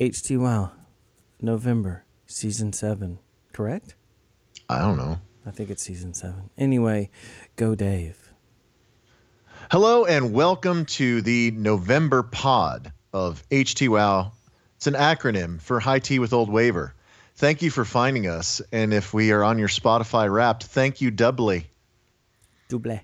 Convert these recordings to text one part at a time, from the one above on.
HT Wow, November, season seven, correct? I don't know. I think it's season seven. Anyway, go Dave. Hello and welcome to the November pod of HT Wow. It's an acronym for High Tea with Old Waver. Thank you for finding us. And if we are on your Spotify wrapped, thank you doubly. Double.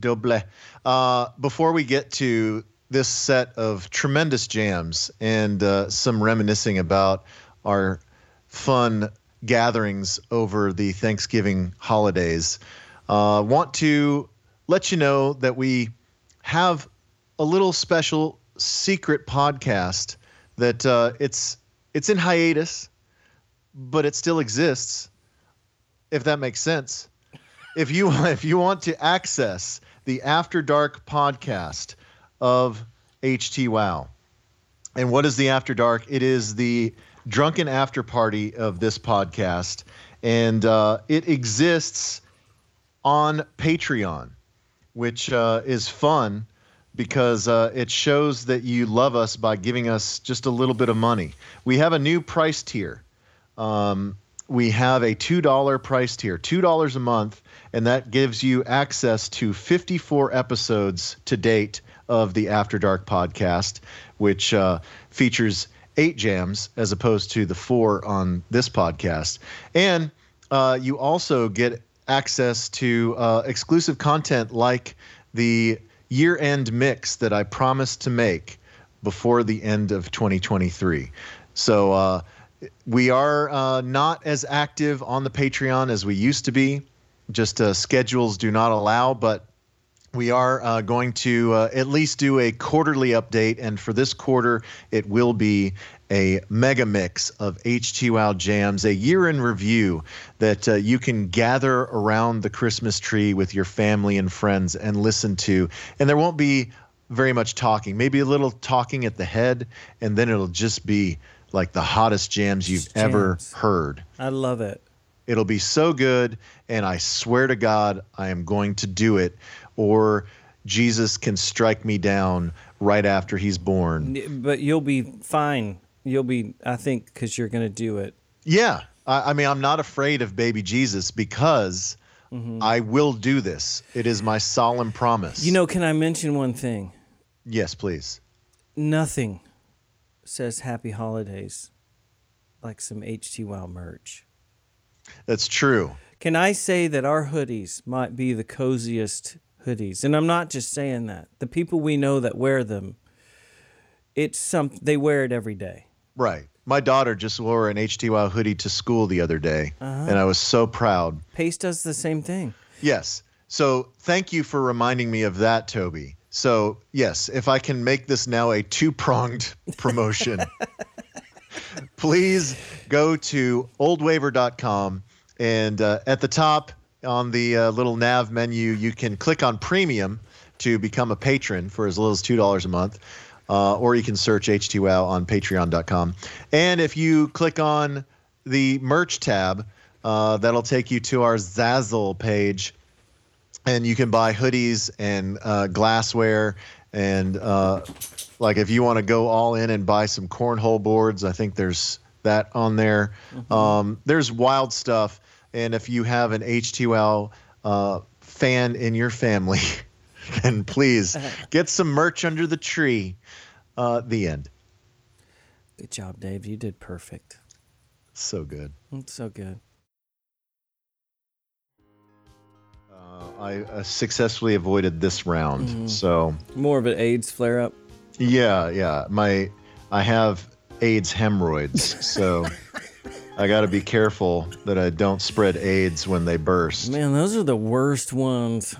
Double. Uh, before we get to this set of tremendous jams and uh, some reminiscing about our fun gatherings over the Thanksgiving holidays, uh, want to let you know that we have a little special secret podcast that uh, it's it's in hiatus, but it still exists. If that makes sense. If you if you want to access the After Dark podcast of HT Wow, and what is the After Dark? It is the drunken after party of this podcast, and uh, it exists on Patreon, which uh, is fun because uh, it shows that you love us by giving us just a little bit of money. We have a new price tier. Um, we have a $2 price tier, $2 a month, and that gives you access to 54 episodes to date of the After Dark podcast, which uh, features eight jams as opposed to the four on this podcast. And uh, you also get access to uh, exclusive content like the year end mix that I promised to make before the end of 2023. So uh, we are uh, not as active on the Patreon as we used to be. Just uh, schedules do not allow, but we are uh, going to uh, at least do a quarterly update. And for this quarter, it will be a mega mix of HT jams, a year in review that uh, you can gather around the Christmas tree with your family and friends and listen to. And there won't be very much talking, maybe a little talking at the head, and then it'll just be like the hottest jams you've Jams. ever heard. I love it. It'll be so good, and I swear to God, I am going to do it, or Jesus can strike me down right after he's born. But you'll be fine. You'll be, I think, because you're going to do it. Yeah, I, I mean, I'm not afraid of baby Jesus because mm-hmm. I will do this. It is my solemn promise. You know, can I mention one thing? yes, please. Nothing says happy holidays like some HT Wow merch. That's true. Can I say that our hoodies might be the coziest hoodies? And I'm not just saying that. The people we know that wear them, it's some they wear it every day. Right. My daughter just wore an HT Wow hoodie to school the other day, Uh-huh. and I was so proud. Pace does the same thing. Yes. So thank you for reminding me of that, Toby. So, yes, if I can make this now a two pronged promotion, please go to oldwaver.com and uh, at the top on the uh, little nav menu, you can click on premium to become a patron for as little as $2 a month. Uh, or you can search HTWOW on patreon.com. And if you click on the merch tab, uh, that'll take you to our Zazzle page and you can buy hoodies and uh, glassware and uh, like if you want to go all in and buy some cornhole boards i think there's that on there um, there's wild stuff and if you have an HT Wow uh, fan in your family then please get some merch under the tree uh, the end Good job, Dave. You did perfect. so good It's so good. I uh, successfully avoided this round so More of an AIDS flare up. Yeah, yeah. My I have AIDS hemorrhoids, so I got to be careful that I don't spread AIDS when they burst. Man, those are the worst ones.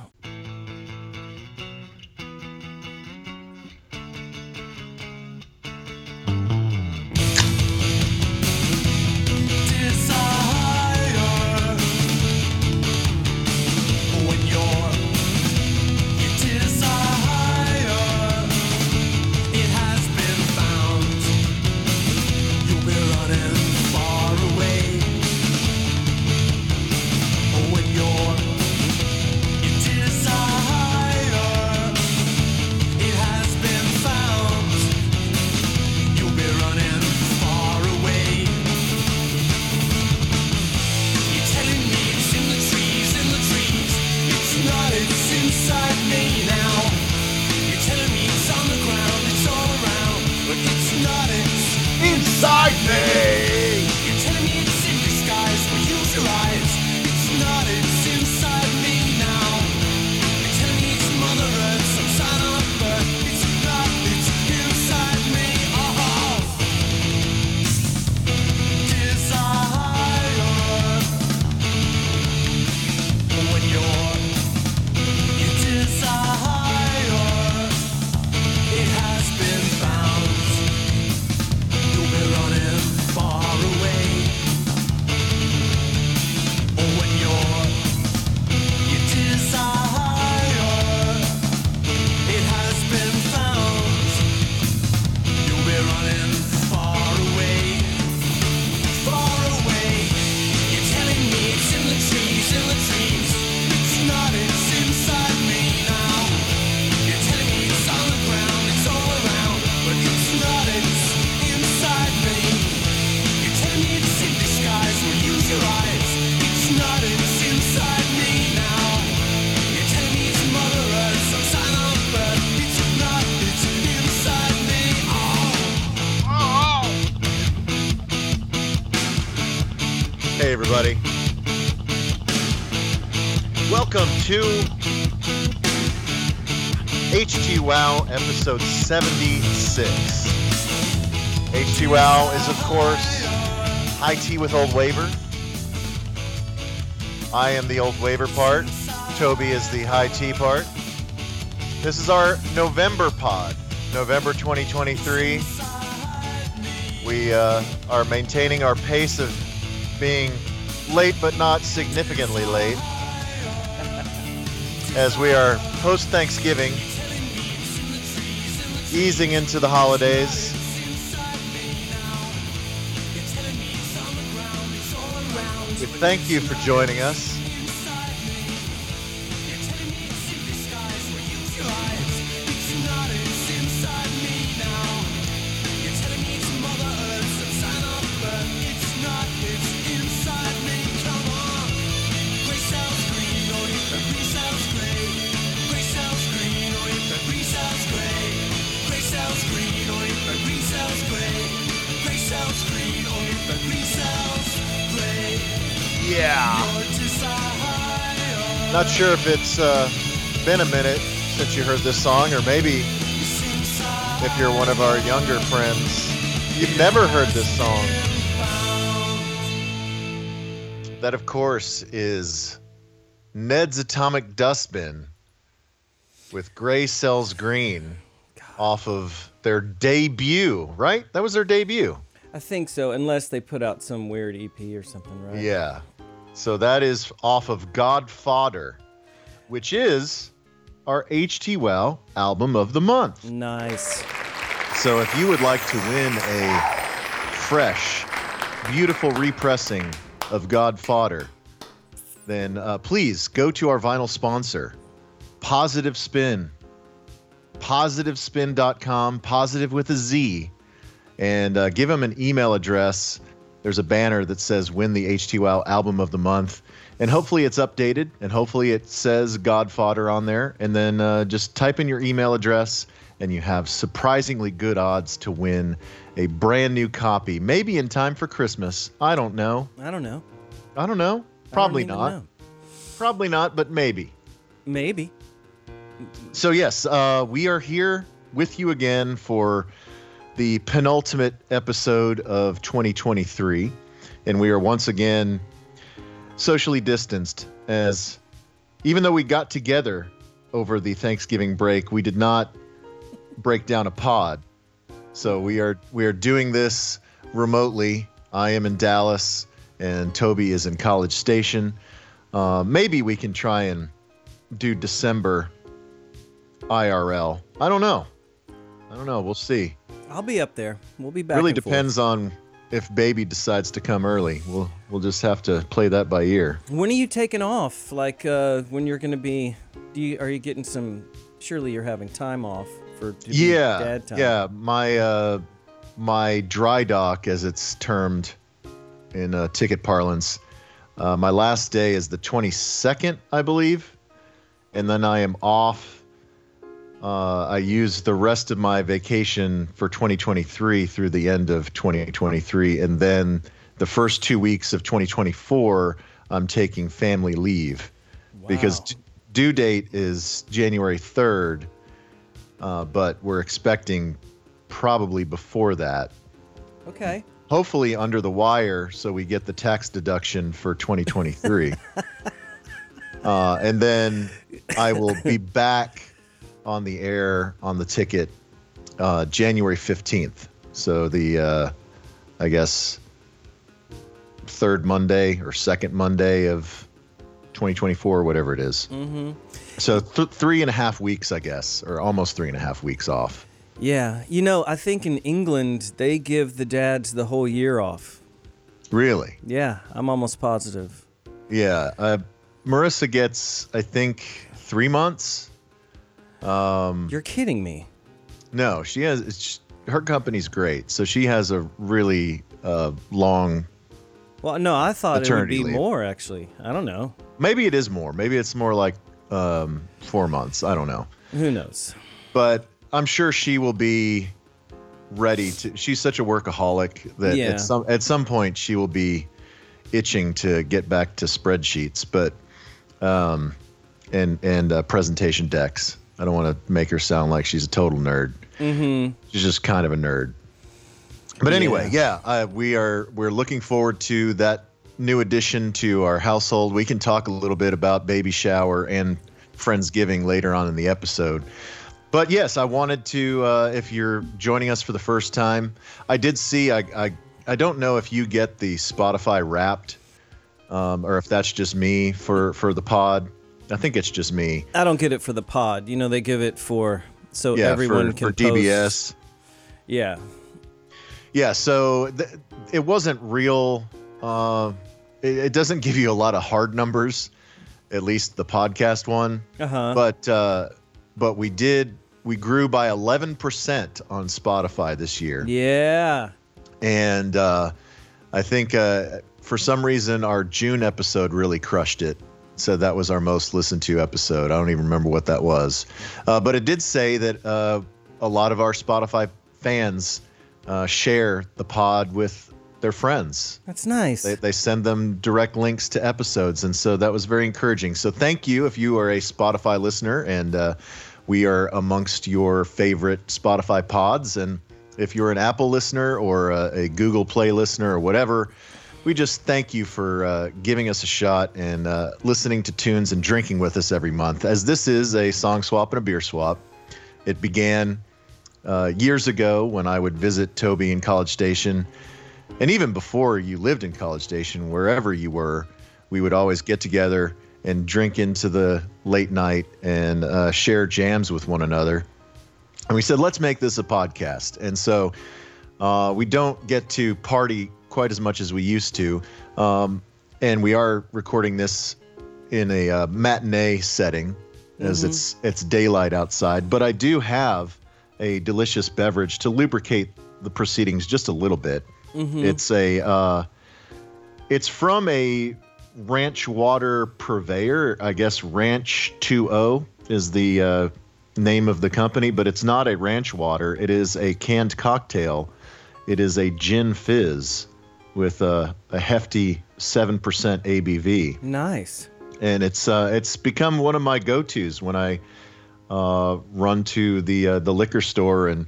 Episode 76. HT Wow is, of course, High Tea with Old Waver. I am the Old Waver part. Toby is the High Tea part. This is our November pod, November 2023. We uh, are maintaining our pace of being late but not significantly late as we are post Thanksgiving, easing into the holidays. We thank you for joining us. Not sure if it's uh, been a minute since you heard this song, or maybe if you're one of our younger friends, you've never heard this song. That, of course, is Ned's Atomic Dustbin with Gray Cells Green off of their debut, right? That was their debut. I think so, unless they put out some weird EP or something, right? Yeah. So that is off of God Fodder, which is our HT Wow album of the month. Nice. So if you would like to win a fresh, beautiful repressing of God Fodder, then uh, please go to our vinyl sponsor, Positive Spin. PositiveSpin.com, positive with a Z, and uh, give them an email address. There's a banner that says "Win the HT Wow Album of the Month," and hopefully it's updated, and hopefully it says God Fodder on there. And then uh, just type in your email address, and you have surprisingly good odds to win a brand new copy, maybe in time for Christmas. I don't know. I don't know. I don't know. I don't Probably not. know. Probably not, but maybe. Maybe. So yes, uh, we are here with you again for the penultimate episode of 2023, and we are once again socially distanced. As even though we got together over the Thanksgiving break, we did not break down a pod. So we are we are doing this remotely. I am in Dallas, and Toby is in College Station. Uh, maybe we can try and do December IRL. I don't know. I don't know. We'll see. I'll be up there. We'll be back. really and forth. depends on if baby decides to come early. We'll we'll just have to play that by ear. When are you taking off? Like uh, when you're gonna be? Do you are you getting some? Surely you're having time off for Yeah, dad time. yeah. My uh, my dry dock, as it's termed in uh, ticket parlance, uh, my last day is the 22nd, I believe, and then I am off uh, I used the rest of my vacation for 2023 through the end of 2023, and then the first two weeks of 2024, I'm taking family leave because Wow. d- due date is January 3rd, uh, but we're expecting probably before that. Okay. Hopefully under the wire, so we get the tax deduction for 2023. uh, and then I will be back on the air on the ticket uh, January 15th. So the, uh, I guess, third Monday or second Monday of 2024, whatever it is. Mm-hmm. So th- three and a half weeks, I guess, or almost three and a half weeks off. Yeah. You know, I think in England they give the dads the whole year off. Really? Yeah, I'm almost positive. Yeah. Uh, Marissa gets, I think, three months. Um, You're kidding me. no, she has. It's, her company's great, so she has a really uh, long. Well, no, I thought it would be leave. more actually. I don't know. Maybe it is more. Maybe it's more like um, four months. I don't know. Who knows? but I'm sure she will be ready to. She's such a workaholic that Yeah. at some at some point she will be itching to get back to spreadsheets, but um, and and uh, presentation decks. I don't want to make her sound like she's a total nerd. Mm-hmm. She's just kind of a nerd. But anyway, yeah, uh, we are we're looking forward to that new addition to our household. We can talk a little bit about baby shower and friendsgiving later on in the episode. But yes, I wanted to. Uh, if you're joining us for the first time, I did see. I I, I don't know if you get the Spotify Wrapped, um, or if that's just me for for the pod. I think it's just me. I don't get it for the pod. You know, they give it for so Yeah, everyone for, can for DBS. post- Yeah. Yeah, so th- it wasn't real. Uh, it, it doesn't give you a lot of hard numbers, at least the podcast one. Uh huh. But uh, but we did we grew by 11% on Spotify this year, yeah. and uh, I think uh, for some reason our June episode really crushed it. So that was our most listened to episode. I don't even remember what that was, uh, but it did say that uh, a lot of our Spotify fans uh, share the pod with their friends. That's nice. They, they send them direct links to episodes, and so that was very encouraging. So thank you if you are a Spotify listener, and uh, we are amongst your favorite Spotify pods. And if you're an Apple listener or a, a Google Play listener or whatever, we just thank you for uh, giving us a shot and uh, listening to tunes and drinking with us every month. As this is a song swap and a beer swap, it began uh, years ago when I would visit Toby in College Station. And even before you lived in College Station, wherever you were, we would always get together and drink into the late night and uh, share jams with one another. And we said, let's make this a podcast. And so uh, we don't get to party quite as much as we used to. Um, and we are recording this in a uh, matinee setting as it's it's daylight outside. But I do have a delicious beverage to lubricate the proceedings just a little bit. It's a uh, it's from a ranch water purveyor. I guess Ranch 2O is the uh, name of the company, but it's not a ranch water. It is a canned cocktail. It is a gin fizz with a, a hefty 7% ABV nice. and it's uh, it's become one of my go-tos when I uh, run to the uh, the liquor store and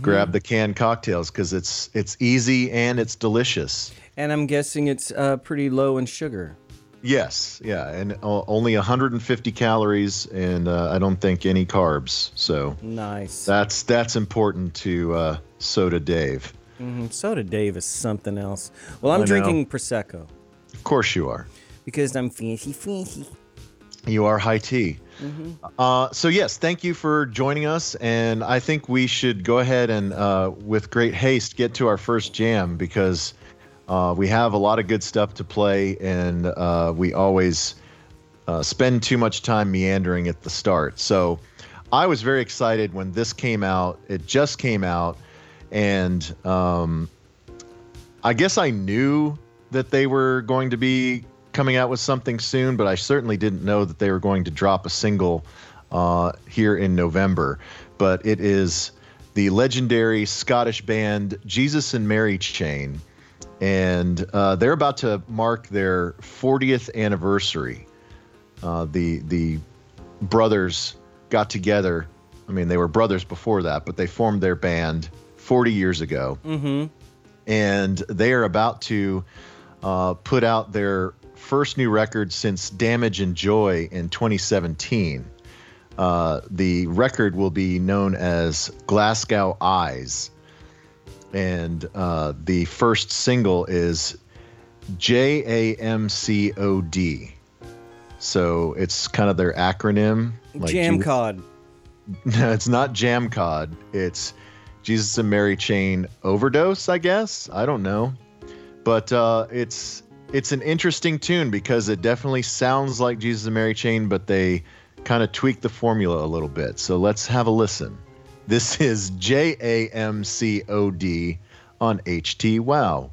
grab the canned cocktails because it's it's easy and it's delicious. And I'm guessing it's uh, pretty low in sugar. Yes, yeah, and only 150 calories, and uh, I don't think any carbs. So Nice. that's that's important to uh, Soda Dave. Mhm. Soda Dave is something else. Well, I'm I know. drinking Prosecco Of course you are. because I'm fancy, fancy. You are high tea. Uh, so yes, thank you for joining us, and I think we should go ahead and, uh, with great haste, get to our first jam because uh, we have a lot of good stuff to play, and uh, we always uh, spend too much time meandering at the start. So I was very excited when this came out. It just came out, and um, I guess I knew that they were going to be coming out with something soon, but I certainly didn't know that they were going to drop a single uh, here in November. But it is the legendary Scottish band Jesus and Mary Chain, and uh, they're about to mark their 40th anniversary. Uh, the the brothers got together. I mean, they were brothers before that, but they formed their band 40 years ago. Mm-hmm. And they are about to uh, put out their first new record since Damage and Joy in 2017. Uh, the record will be known as Glasgow Eyes. And uh, the first single is J A M C O D. So it's kind of their acronym. Jam Jesus- cod. No, it's not Jam Cod. It's Jesus and Mary Chain Overdose, I guess. I don't know. But uh, it's it's an interesting tune because it definitely sounds like Jesus and Mary Chain, but they kind of tweak the formula a little bit. So let's have a listen. This is J A M C O D on HT Wow.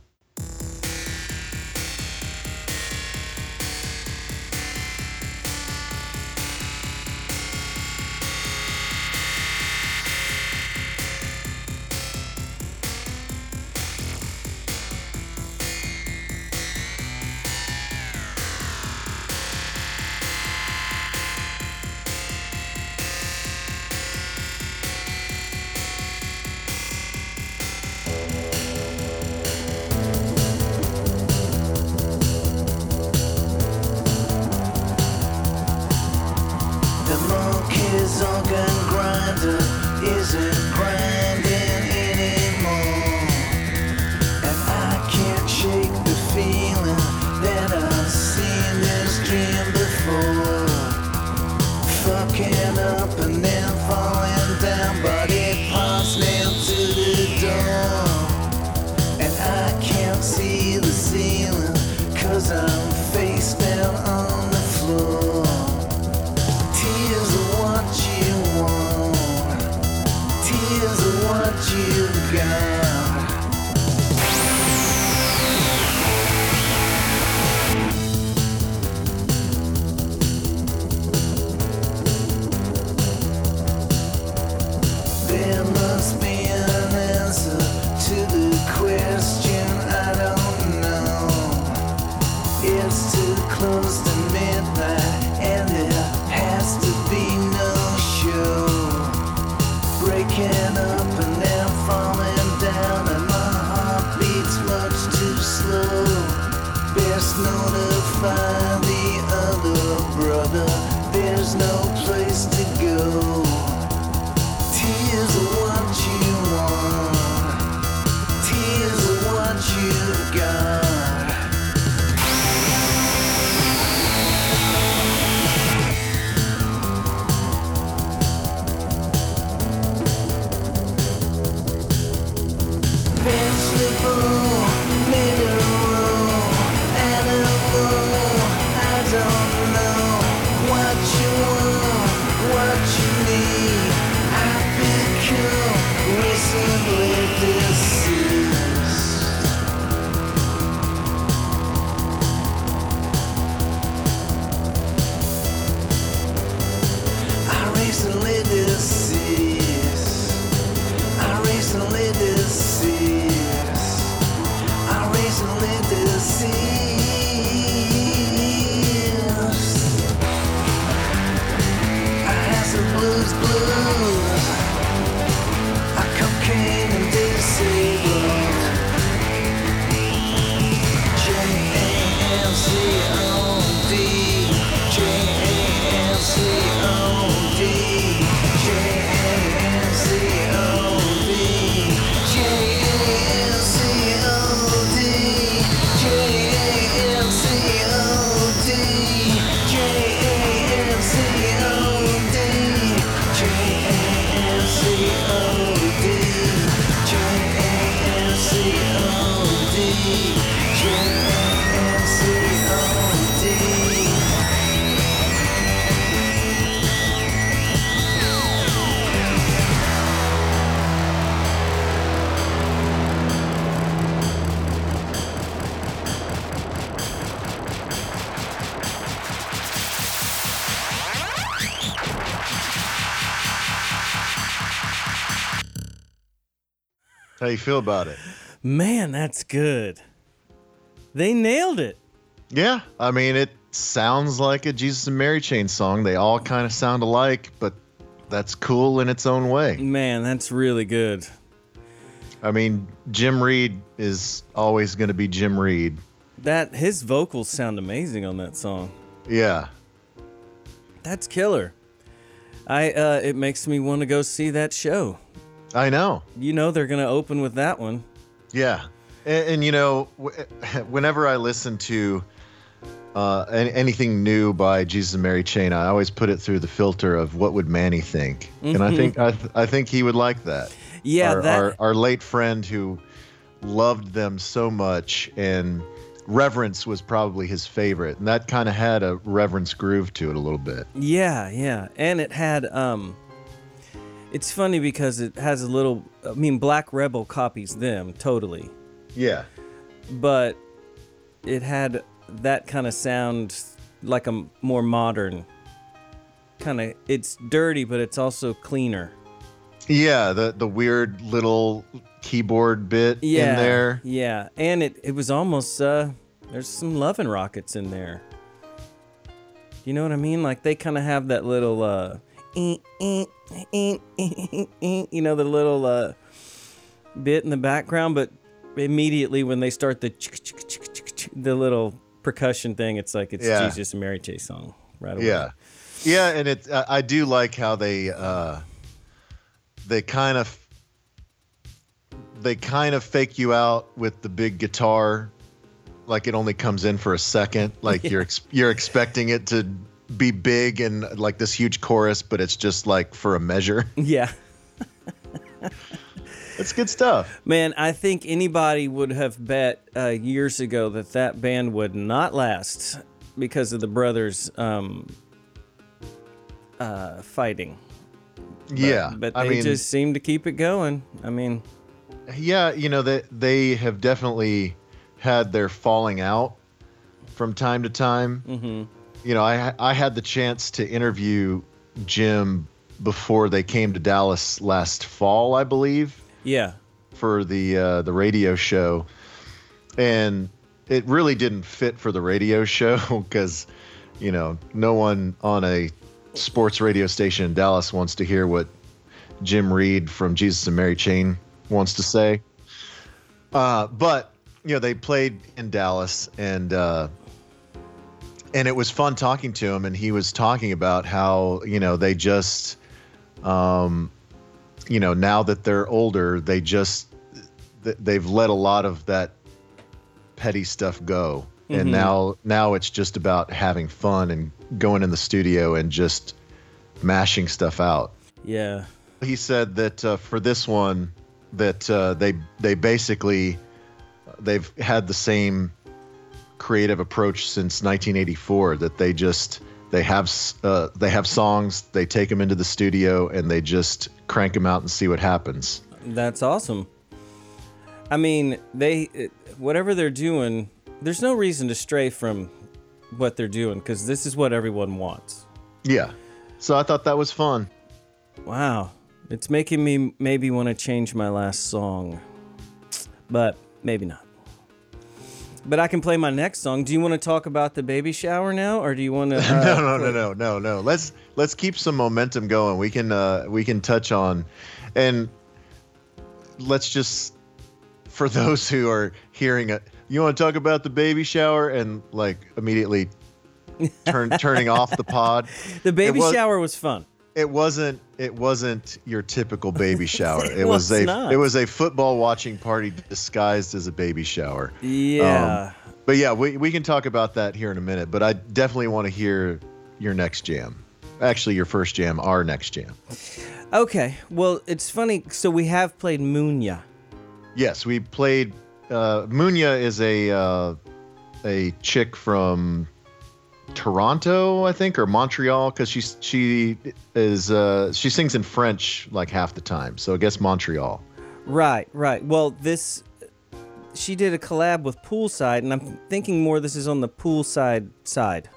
You feel about it? Man, that's good. They nailed it. Yeah, I mean, it sounds like a Jesus and Mary Chain song. They all kind of sound alike, but that's cool in its own way. Man, that's really good. I mean, Jim Reid is always going to be Jim Reid. That his vocals sound amazing on that song. Yeah. That's killer. I uh it makes me want to go see that show. I know. You know they're going to open with that one. Yeah. And, and you know, w- whenever I listen to uh, anything new by Jesus and Mary Chain, I always put it through the filter of what would Manny think, and I think I, th- I think he would like that. Yeah, our, that our, our late friend who loved them so much and reverence was probably his favorite, and that kind of had a reverence groove to it a little bit. Yeah, yeah. And it had um it's funny because it has a little I mean Black Rebel copies them totally. Yeah. But it had that kind of sound like a m- more modern kind of it's dirty but it's also cleaner. Yeah, the the weird little keyboard bit Yeah. in there. Yeah. And it it was almost uh there's some Love and Rockets in there. You know what I mean? Like they kind of have that little uh you know the little uh bit in the background but immediately when they start the the little percussion thing it's like it's Yeah. Jesus and Mary Chain's song right away. Yeah, yeah, and it. I I do like how they uh, they kind of they kind of fake you out with the big guitar, like it only comes in for a second. Like you're ex- you're expecting it to be big and like this huge chorus, but it's just like for a measure. Yeah. It's good stuff. Man, I think anybody would have bet uh, years ago that that band would not last because of the brothers um, uh, fighting. But- yeah, but I they mean, just seem to keep it going. I mean, yeah, you know they they have definitely had their falling out from time to time. mhm. You know, I I had the chance to interview Jim before they came to Dallas last fall, I believe, yeah, for the uh, the radio show, and it really didn't fit for the radio show because, you know, no one on a sports radio station in Dallas wants to hear what Jim Reid from Jesus and Mary Chain wants to say. Uh, but you know, they played in Dallas, and uh, and it was fun talking to him. And he was talking about how you know they just, um, you know, now that they're older, they just they've let a lot of that petty stuff go, and now now it's just about having fun and going in the studio and just mashing stuff out. Yeah, he said that uh, for this one that uh, they they basically they've had the same creative approach since 1984 that they just they have uh, they have songs they take them into the studio and they just crank them out and see what happens that's awesome. I mean, they whatever they're doing, there's no reason to stray from what they're doing because this is what everyone wants. yeah so i thought that was fun Wow. It's making me maybe want to change my last song. But maybe not. But I can play my next song. Do you want to talk about the baby shower now or do you want to uh, no no no no no no let's let's keep some momentum going we can uh we can touch on and let's just for those who are hearing it you want to talk about the baby shower and like immediately turn turning off the pod The baby was- shower was fun. It wasn't it wasn't your typical baby shower It it, was, was a not. it was a football watching party disguised as a baby shower Yeah. but yeah we, we can talk about that here in a minute but i definitely want to hear your next jam actually your first jam our next jam okay. Well, it's funny. So we have played Munya. yes we played uh munya is a uh a chick from toronto i think or montreal because she's she is uh she sings in french like half the time so i guess montreal Right, right. Well, this she did a collab with Poolside and I'm thinking more this is on the Poolside side.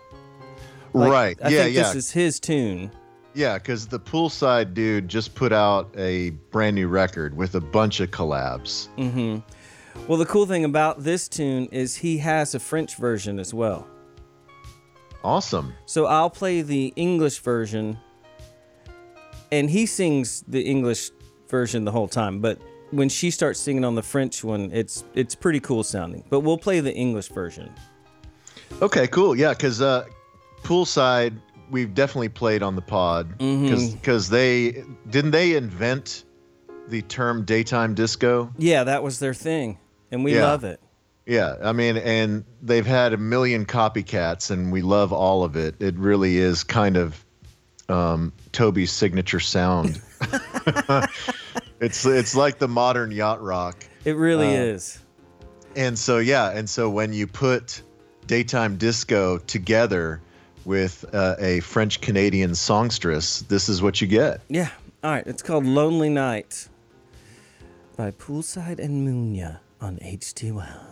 Like, right I yeah think yeah this is his tune. Yeah, because the poolside dude just put out a brand new record with a bunch of collabs. Mm-hmm. Well, the cool thing about this tune is he has a French version as well. Awesome. So I'll play the English version, and he sings the English version the whole time. But when she starts singing on the French one, it's it's pretty cool sounding. But we'll play the English version. Okay, cool. Yeah, because uh, poolside we've definitely played on the pod because Mhm. they didn't they invent the term daytime disco. Yeah, that was their thing, and we Yeah. love it. Yeah, I mean, and they've had a million copycats, and we love all of it. It really is kind of um, Toby's signature sound. it's it's like the modern yacht rock. It really Uh, is. And so yeah, and so when you put daytime disco together with uh, a French Canadian songstress, this is what you get. Yeah. All right. It's called Lonely Night by Poolside and Munya on H2O. When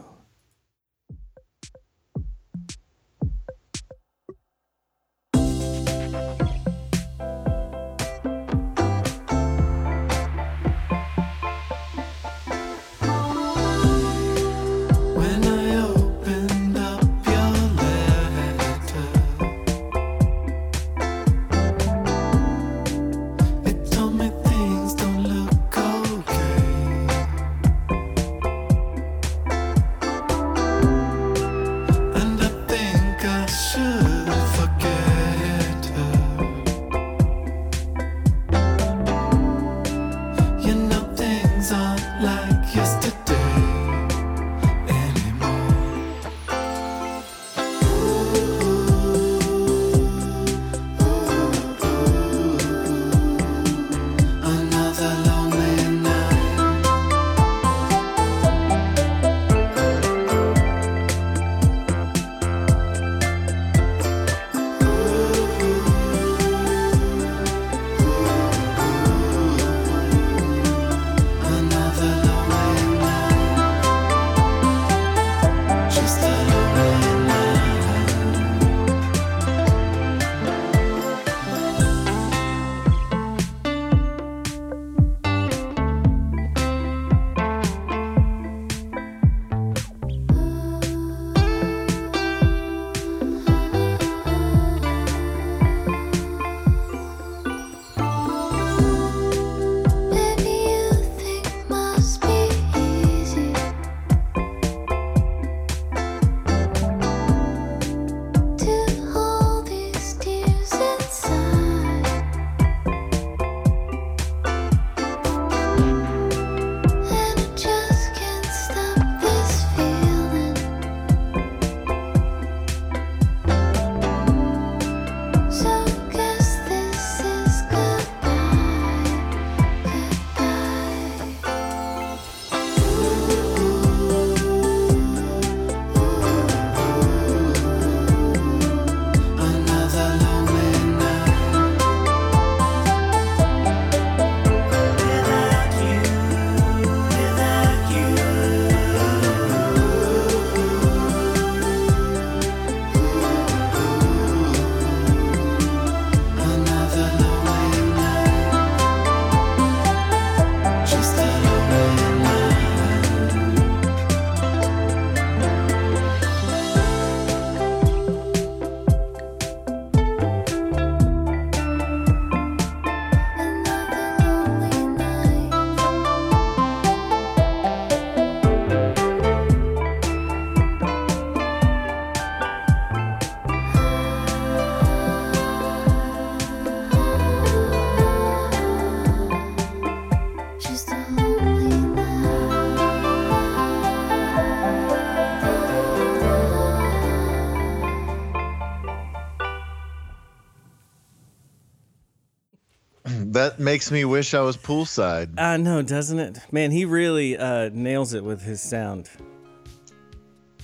makes me wish I was poolside. I know, doesn't it? Man, he really uh, nails it with his sound.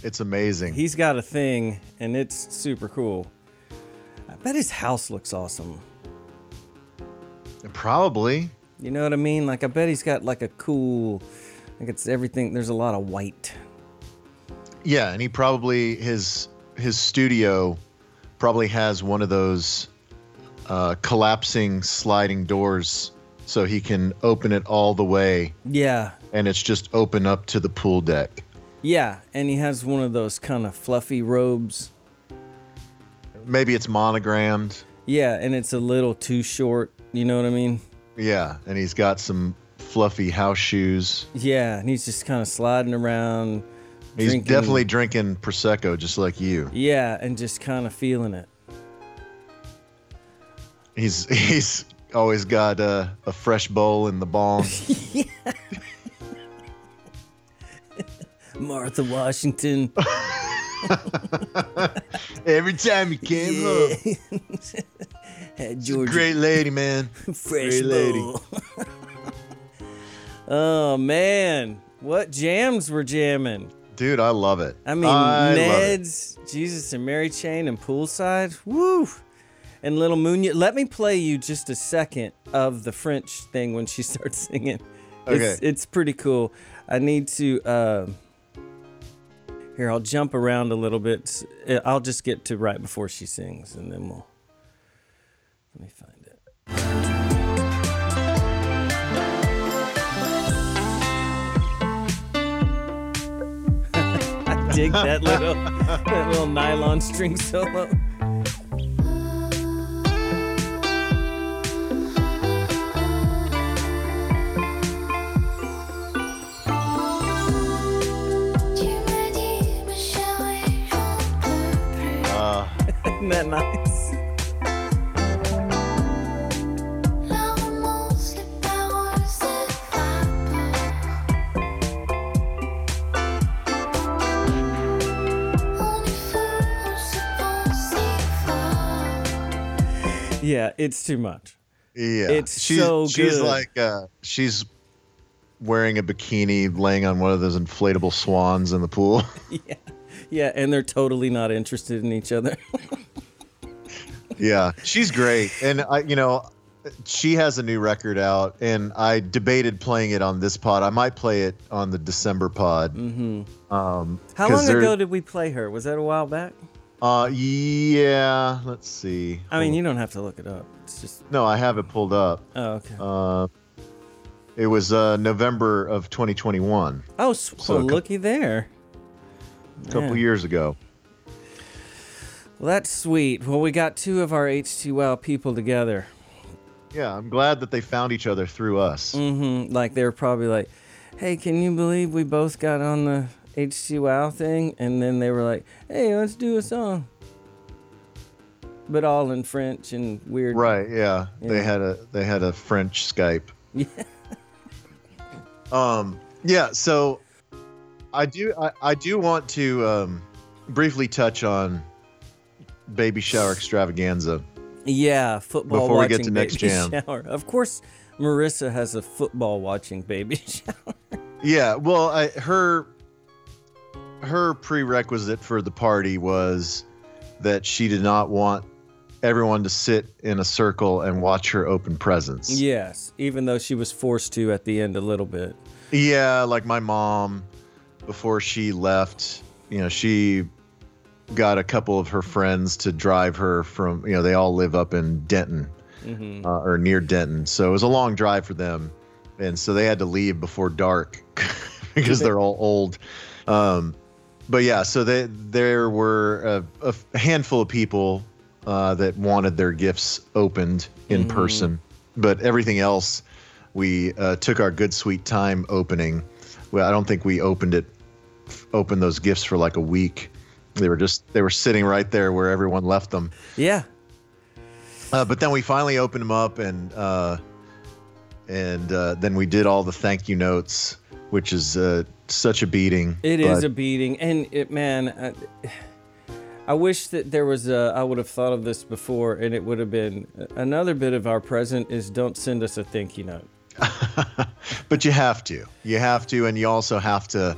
It's amazing. He's got a thing, and it's super cool. I bet his house looks awesome. Probably. You know what I mean? Like, I bet he's got like a cool, like it's everything. There's a lot of white. Yeah, and he probably his his studio probably has one of those uh, collapsing sliding doors so he can open it all the way Yeah. and it's just open up to the pool deck. Yeah, and he has one of those kind of fluffy robes. Maybe it's monogrammed. Yeah, and it's a little too short. You know what I mean? Yeah, and he's got some fluffy house shoes. Yeah, and he's just kind of sliding around. He's drinking- definitely drinking prosecco just like you. Yeah, and just kind of feeling it. He's he's always got a, a fresh bowl in the bong. Martha Washington. Every time he came home, Had George great lady, man. fresh great lady. oh man, what jams were jamming? Dude, I love it. I mean, it. Ned's, Jesus and Mary Chain, and Poolside. Woo! And Little Moon. Let me play you just a second of the French thing when she starts singing. It's, Okay. it's pretty cool. I need to. Uh, here, I'll jump around a little bit. Uh, I'll just get to right before she sings, and then we'll. Let me find it. I dig that little that little nylon string solo. Pense si fort. Yeah, it's too much. yeah, It's she's, so She's good. like uh, she's wearing a bikini, laying on one of those inflatable swans in the pool. Yeah, yeah, and they're totally not interested in each other. yeah, she's great, and I, you know, she has a new record out, and I debated playing it on this pod. I might play it on the December pod. Mm-hmm. Um, How long there- ago did we play her? Was that a while back? Uh, yeah. Let's see. I mean, you don't have to look it up. It's just No, I have it pulled up. oh, okay. Uh, it was uh, November of 2021, oh, so well, looky there. a couple Yeah. years ago. Well, that's sweet. Well, we got two of our HT Wow people together. Yeah, I'm glad that they found each other through us. Mm-hmm. Like they were probably like, "Hey, can you believe we both got on the HT Wow thing?" And then they were like, "Hey, let's do a song." But all in French and weird. Right? Yeah. Yeah. They had a they had a French Skype. Yeah. Um. Yeah. So, I do I, I do want to um, briefly touch on baby shower extravaganza. Yeah, football Before we watching get to next baby jam. shower. Of course, Marissa has a football watching baby shower. Yeah, well, I, her her prerequisite for the party was that she did not want everyone to sit in a circle and watch her open presents. yes, even though she was forced to at the end a little bit. Yeah, like my mom before she left, you know, she got a couple of her friends to drive her from, you know, they all live up in Denton hmm uh, or near Denton. So it was a long drive for them. And so they had to leave before dark because they're all old. Um, but yeah, so they, there were a, a handful of people uh, that wanted their gifts opened in person. But everything else, we uh, took our good sweet time opening. Well, I don't think we opened it, opened those gifts for like a week. They were just, they were sitting right there where everyone left them. Yeah, Uh, but then we finally opened them up, and uh, and uh, then we did all the thank you notes, which is uh, such a beating. It is but- a beating, and it, man, I, I wish that there was a. I would have thought of this before, and it would have been another bit of our present is don't send us a thank you note. but you have to. You have to, and you also have to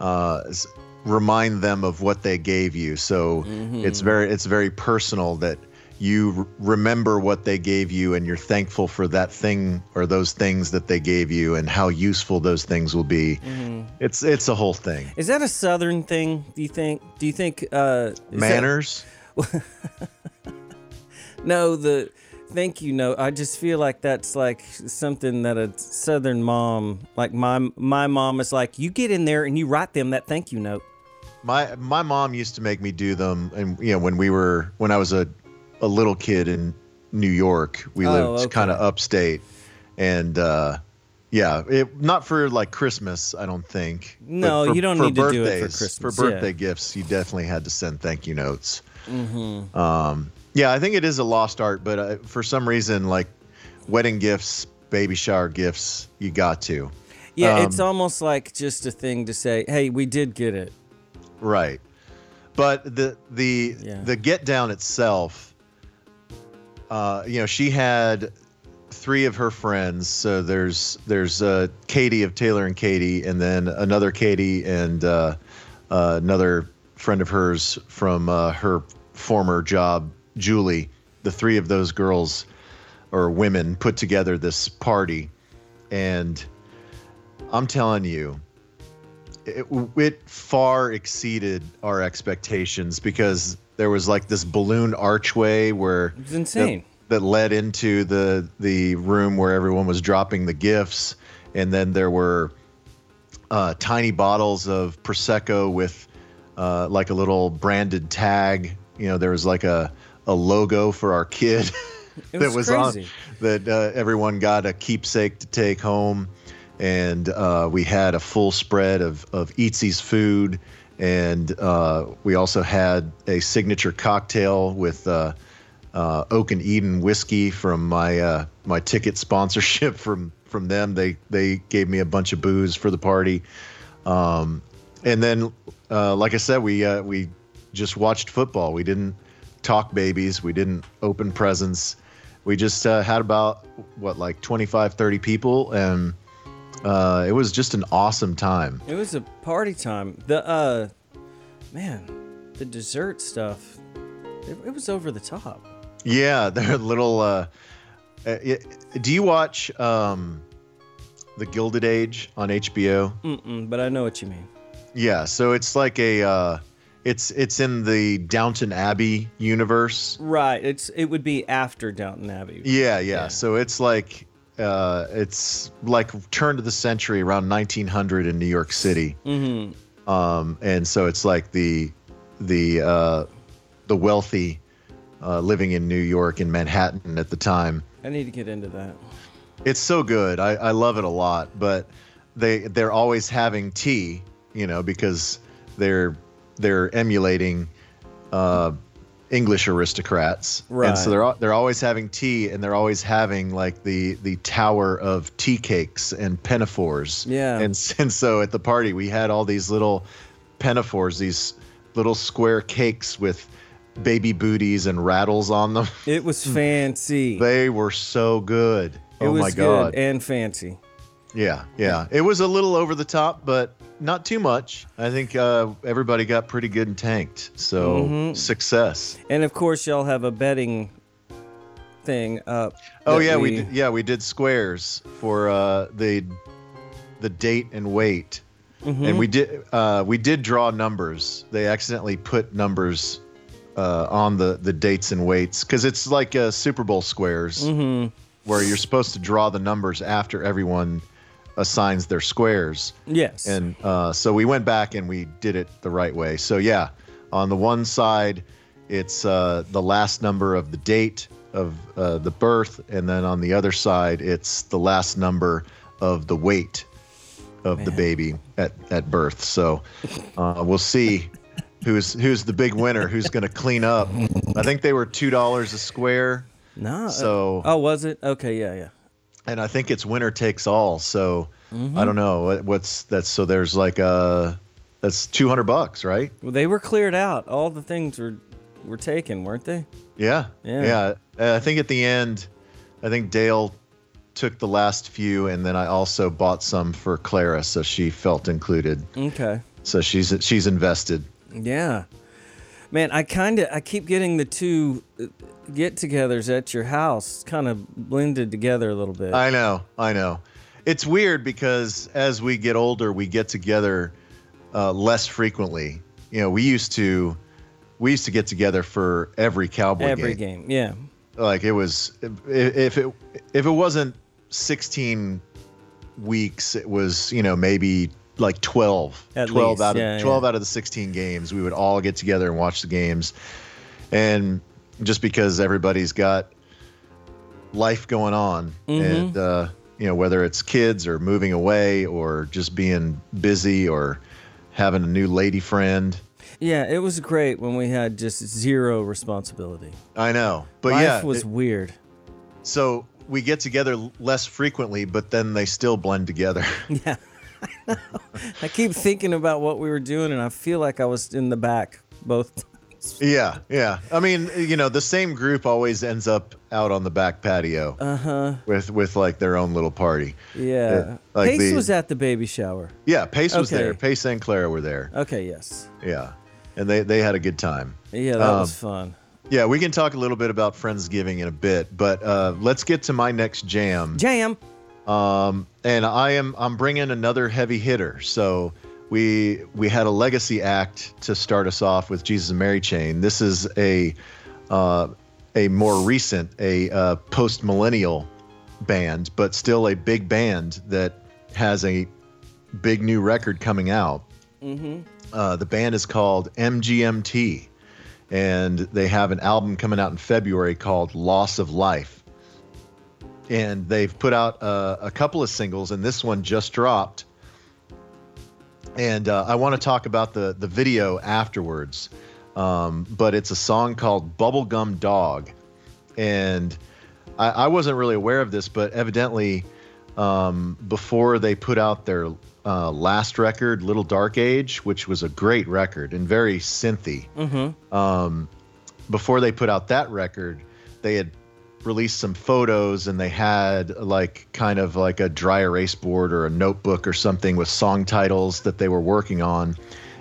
uh, remind them of what they gave you. So Mm-hmm. it's very it's very personal that you r- remember what they gave you, and you're thankful for that thing or those things that they gave you, and how useful those things will be. Mm-hmm. It's it's a whole thing. Is that a Southern thing? Do you think? Do you think? Uh, is that- Manners. no, the thank you note. I just feel like that's like something that a southern mom, like my my mom is like, you get in there and you write them that thank you note. My my mom used to make me do them, and you know when we were when I was a a little kid in New York, we Oh, lived okay. kind of upstate, and uh, yeah, it not for like Christmas, I don't think. No, for- you don't need to do it for Christmas, For yeah. birthday gifts, you definitely had to send thank you notes. Mm-hmm. Um, yeah, I think it is a lost art, but uh, for some reason, like wedding gifts, baby shower gifts, you got to. Yeah, Um, it's almost like just a thing to say, hey, we did get it. Right. But the the Yeah. the get down itself, uh, you know, she had three of her friends. So there's there's uh, Katie of Taylor and Katie, and then another Katie and uh, uh, another friend of hers from uh, her former job, Julie. The three of those girls or women put together this party, and I'm telling you, it, it far exceeded our expectations because there was like this balloon archway where It's insane. that, that led into the the room where everyone was dropping the gifts. And then there were uh, tiny bottles of prosecco with uh, like a little branded tag. You know there was like a, a logo for our kid It that was was on that uh, everyone got a keepsake to take home and uh, we had a full spread of of Eatsy's food, and uh, we also had a signature cocktail with uh, uh, Oak and Eden whiskey from my uh, my ticket sponsorship from from them. They they gave me a bunch of booze for the party, um, and then uh, like I said, we we just watched football. We didn't talk babies. We didn't open presents. We just had about what like 25, 30 people, and uh, it was just an awesome time. It was a party time. The uh, man, the dessert stuff. It, it was over the top. Yeah, they're little. Uh, uh, it, do you watch um, the Gilded Age on HBO? Mm-mm, but I know what you mean. Yeah, so it's like a. Uh, it's it's in the Downton Abbey universe. Right. It's it would be after Downton Abbey. Yeah, yeah. Yeah. So it's like uh, it's like turn of the century around 1900 in New York City. Mm-hmm. um, and so it's like the the uh, the wealthy uh, living in New York in Manhattan at the time. I need to get into that. It's so good. I, I love it a lot. But they they're always having tea, you know, because they're they're emulating uh, English aristocrats, right? and so they're they're always having tea, and they're always having like the the tower of tea cakes and pinafores. Yeah. and, and so at the party we had all these little pinafores, these little square cakes with baby booties and rattles on them. It was fancy. they were so good. it oh was my good god! and fancy. Yeah, yeah. It was a little over the top, but not too much. I think uh, everybody got pretty good and tanked. So Mm-hmm. success. And of course, y'all have a betting thing up. Oh yeah, we, did, yeah we did squares for uh, the the date and weight, Mm-hmm. and we did uh, we did draw numbers. They accidentally put numbers uh, on the the dates and weights because it's like uh, Super Bowl squares Mm-hmm. where you're supposed to draw the numbers after everyone assigns their squares. Yes. And uh, so we went back and we did it the right way. So yeah, on the one side, it's uh, the last number of the date of uh, the birth, and then on the other side, it's the last number of the weight of the baby at, at birth. So uh, we'll see who's who's the big winner, who's going to clean up. I think they were two dollars a square, no. uh, so oh, was it? Okay. Yeah. Yeah. And I think it's winner takes all. So Mm-hmm. I don't know what, what's that's. So there's like uh that's two hundred bucks, right? Well, they were cleared out. All the things were were taken, weren't they? Yeah, Yeah. yeah. Uh, I think at the end, I think Dale took the last few, and then I also bought some for Clara, so she felt included. Okay. So she's she's invested. Yeah. Man, I kind of I keep getting the two uh, get-togethers at your house kind of blended together a little bit. I know, I know. It's weird because as we get older, we get together uh, less frequently. You know, we used to we used to get together for every cowboy Every game. Every game. Yeah. like it was if if it if it wasn't 16 weeks, it was you know maybe like 12 At 12 least, out of yeah, 12 yeah. out of the 16 games we would all get together and watch the games and just because everybody's got life going on Mm-hmm. and uh, you know whether it's kids or moving away or just being busy or having a new lady friend Yeah, it was great when we had just zero responsibility. i know but yeah Life yeah was it- weird. so we get together less frequently but then they still blend together Yeah. I keep thinking about what we were doing, and I feel like I was in the back both. yeah yeah i mean you know the same group always ends up out on the back patio Uh huh. with with like their own little party Yeah. like Pace the- was at the baby shower. yeah pace was Okay. there pace and clara were there Okay. Yes. yeah and they they had a good time Yeah, that Um, was fun. Yeah, we can talk a little bit about Friendsgiving in a bit, but uh, let's get to my next jam. Jam. Um, and I am I'm bringing another heavy hitter. So we we had a legacy act to start us off with Jesus and Mary Chain. This is a uh, a more recent, a uh, post millennial band, but still a big band that has a big new record coming out. Uh, the band is called MGMT, and they have an album coming out in February called Loss of Life. And they've put out uh, a couple of singles, and this one just dropped. And uh, I want to talk about the the video afterwards, um, but it's a song called "Bubblegum Dog," and I, I wasn't really aware of this, but evidently, um, before they put out their uh, last record, "Little Dark Age," which was a great record and very synthy, um, before they put out that record, they had released some photos and they had like kind of like a dry erase board or a notebook or something with song titles that they were working on,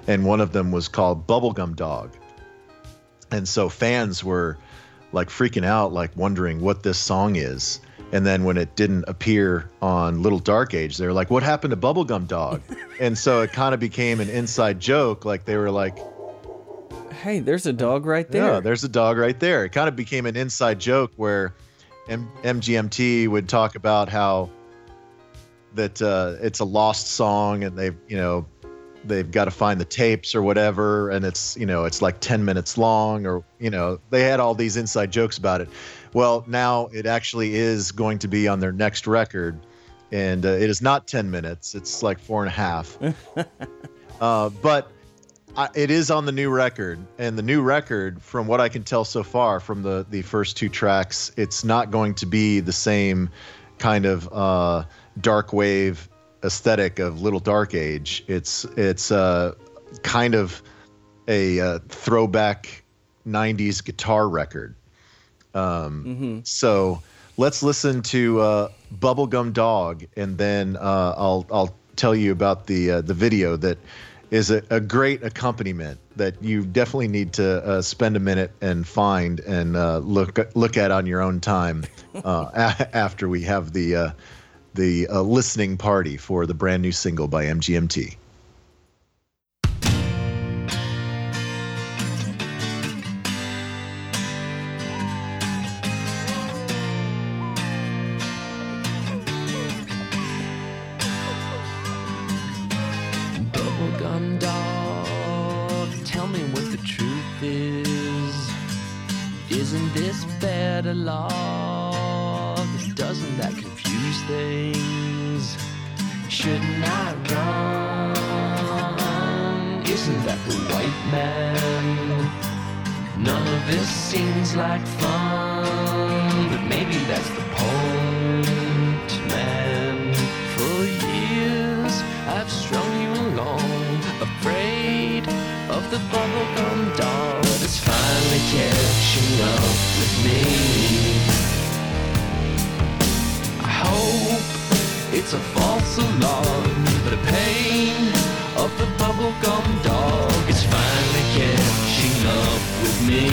and one of them was called "Bubblegum Dog." And so fans were like freaking out, like wondering what this song is. And then when it didn't appear on Little Dark Age, they were like, "What happened to Bubblegum Dog?" and so it kind of became an inside joke. Like they were like, Hey, there's a dog right there. "Yeah, there's a dog right there." It kind of became an inside joke where M- MGMT would talk about how that uh, it's a lost song and they've you know they've got to find the tapes or whatever and it's you know it's like 10 minutes long or you know they had all these inside jokes about it well now it actually is going to be on their next record and uh, it is not 10 minutes it's like four and a half uh, but I, it is on the new record and the new record from what i can tell so far from the the first two tracks it's not going to be the same kind of uh, dark wave aesthetic of little dark age. It's it's uh, kind of a uh, throwback 90s guitar record. Um, so let's listen to uh, bubblegum dog and then uh, i'll i'll tell you about the uh, the video that is a, a great accompaniment that you definitely need to uh, spend a minute and find and uh, look look at on your own time uh, a- after we have the uh, the uh, listening party for the brand new single by MGMT. Shouldn't I run? Isn't that the white man? None of this seems like fun, but maybe that's the point, man. For years I've strung you along, afraid of the bubblegum dog that's finally catching up with me. It's a false alarm, but the pain of the bubblegum dog is finally catching up with me.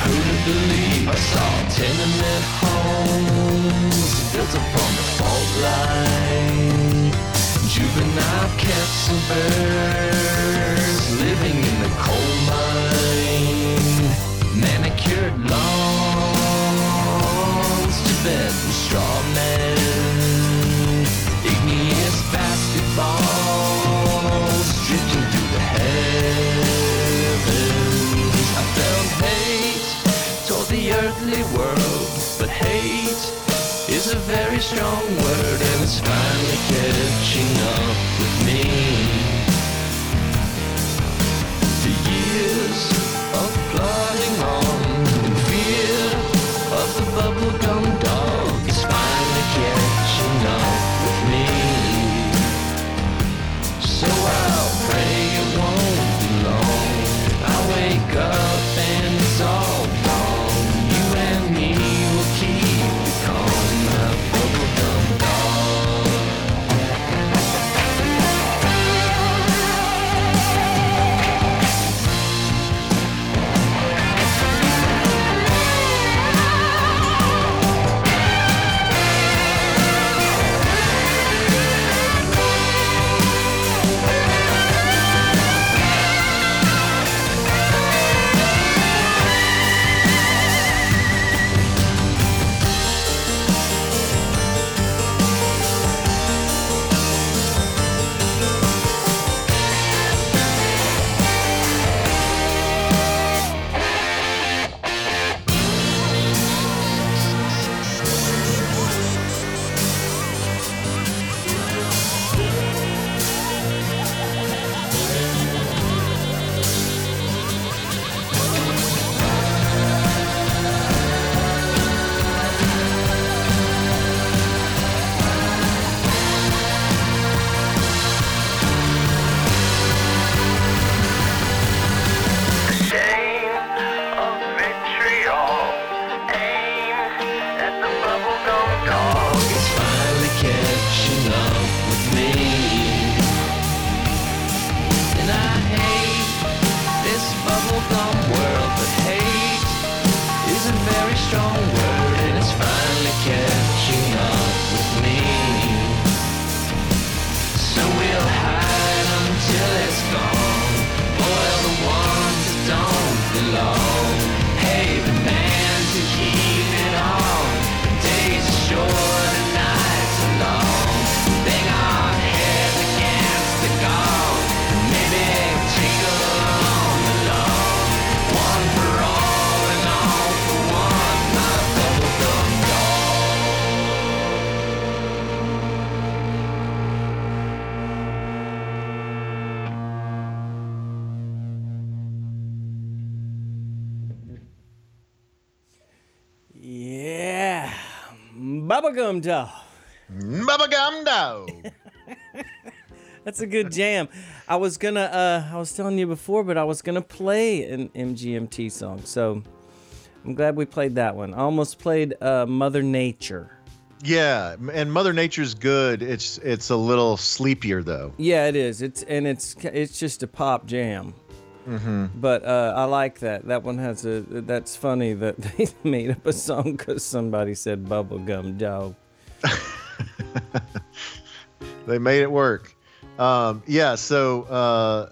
Who'd have believed I saw tenement homes built upon the fault line? Juvenile cats and birds living in the coal mine. Manicured lawns friendly world, but hate is a very strong word and it's finally catching up with me. The years of plodding on in fear of the bubble Bubblegum dog. Bubblegum dog. That's a good jam. I was gonna uh I was telling you before, but I was gonna play an MGMT song. So I'm glad we played that one. I almost played uh Mother Nature. Yeah, and Mother Nature's good. It's it's a little sleepier though. Yeah, it is. It's and it's it's just a pop jam. Mm-hmm. But uh, I like that. That one has a. That's funny that they made up a song because somebody said bubblegum dog. They made it work. Um, yeah, so uh,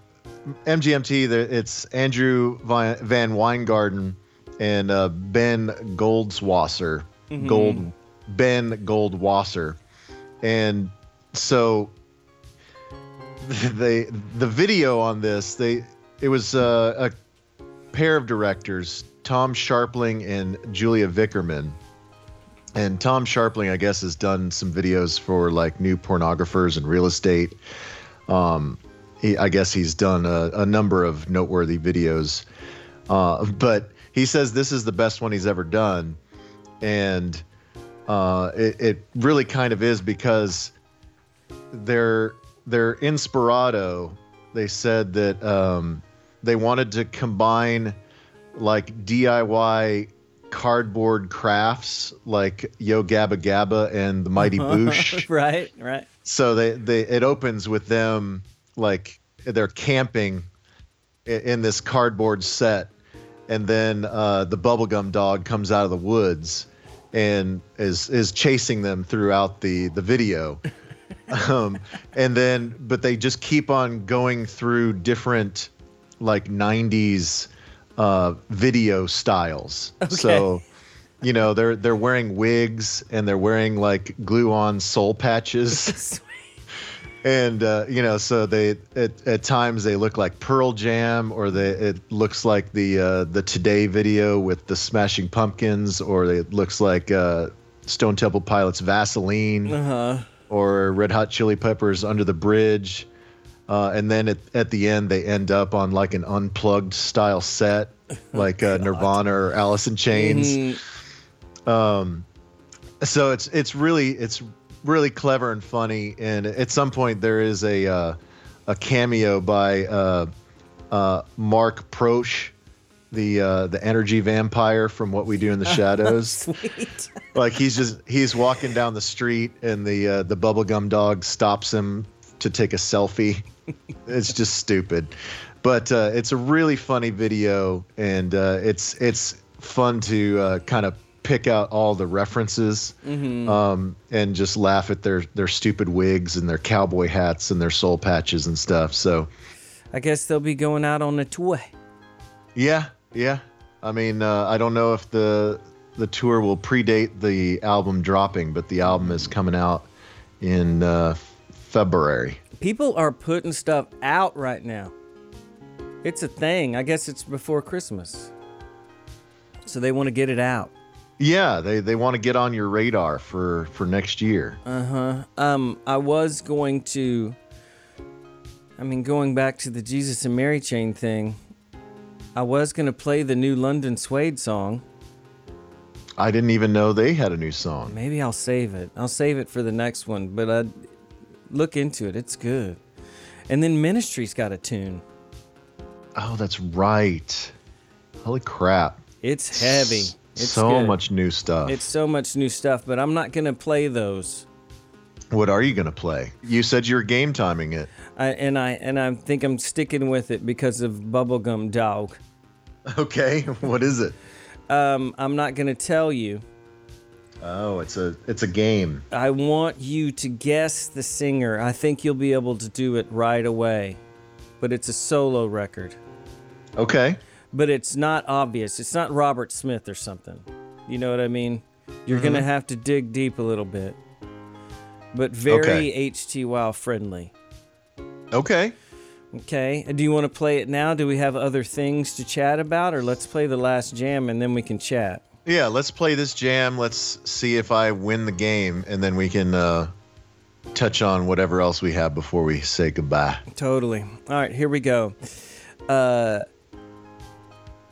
MGMT, it's Andrew VanWyngarden and uh, Ben Goldswasser. Gold Ben Goldwasser. And so they the video on this, they it was uh, a pair of directors, Tom Scharpling and Julia Vickerman. And Tom Scharpling, I guess, has done some videos for like new pornographers and real estate. Um, he, I guess he's done a, a number of noteworthy videos. Uh, but he says this is the best one he's ever done. And uh, it, it really kind of is because their their Inspirado, they said that um, they wanted to combine like DIY cardboard crafts like Yo Gabba Gabba and the Mighty Boosh. right, right. so they, they it opens with them like they're camping i- in this cardboard set and then uh, the bubblegum dog comes out of the woods and is is chasing them throughout the the video um, and then but they just keep on going through different like 90s uh, video styles so you know they're they're wearing wigs and they're wearing like glue on soul patches and uh, you know so they at, at times they look like pearl jam or they it looks like the uh, the today video with the smashing pumpkins or it looks like uh, Stone Temple Pilots Vaseline uh-huh. or Red Hot Chili Peppers Under the Bridge. Uh, and then at, at the end, they end up on like an unplugged style set, like uh, Nirvana or Alice in Chains. Um, so it's it's really it's really clever and funny. And at some point, there is a uh, a cameo by uh, uh, Mark Proksch, the uh, the energy vampire from What We Do in the Shadows. Like he's just he's walking down the street and the uh, the bubblegum dog stops him to take a selfie. it's just stupid. But uh, it's a really funny video and uh, it's it's fun to uh, kind of pick out all the references um, and just laugh at their their stupid wigs and their cowboy hats and their soul patches and stuff. So I guess they'll be going out on a tour. Yeah, yeah. I mean, uh, I don't know if the the tour will predate the album dropping, but the album is coming out in uh, February. People are putting stuff out right now. It's a thing. I guess it's before Christmas. So they want to get it out. Yeah, they, they want to get on your radar for for next year. Uh huh. Um, I was going to. I mean, going back to the Jesus and Mary chain thing, I was going to play the new London Suede song. I didn't even know they had a new song. Maybe I'll save it. I'll save it for the next one, but I look into it. It's good. And then Ministry's got a tune. Oh, that's right. Holy crap! It's heavy. It's so good. much new stuff. It's so much new stuff, but I'm not going to play those. what are you gonna play? You said you're game timing it. I, and I and I think I'm sticking with it because of Bubblegum Dog. Okay, what is it? Um, I'm not going to tell you. Oh, it's a it's a game. I want you to guess the singer. I think you'll be able to do it right away. But it's a solo record. Okay. But it's not obvious. It's not Robert Smith or something. You know what I mean? You're going to mm-hmm. have to dig deep a little bit. But very Okay. HT Wow friendly. Okay. Okay. Do you want to play it now? Do we have other things to chat about? Or let's play the last jam and then we can chat. Yeah, let's play this jam. Let's see if I win the game, and then we can uh, touch on whatever else we have before we say goodbye. Totally. All right, here we go. Uh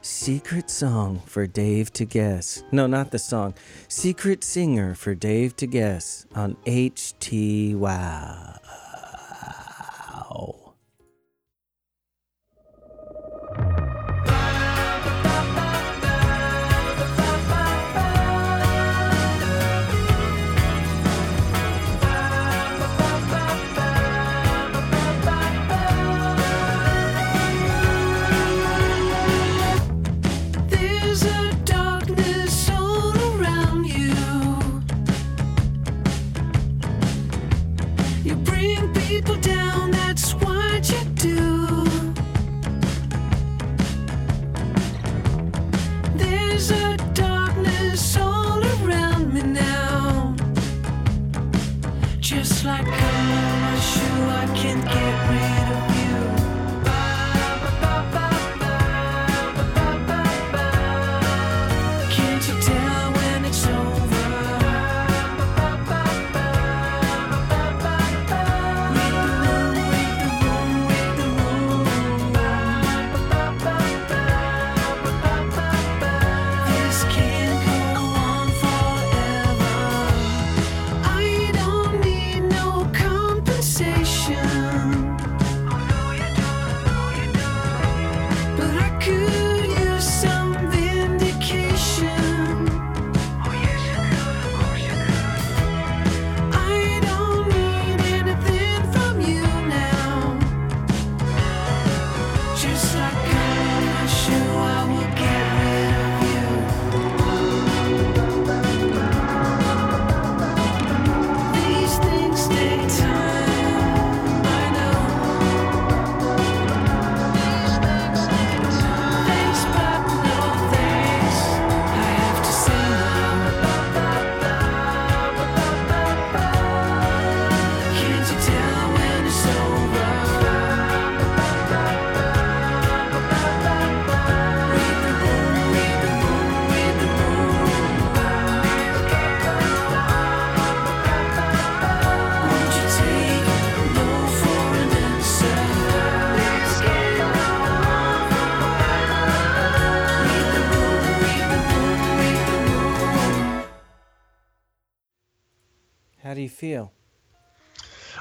Secret song for Dave to guess. No, not the song. Secret singer for Dave to guess on HT Wow.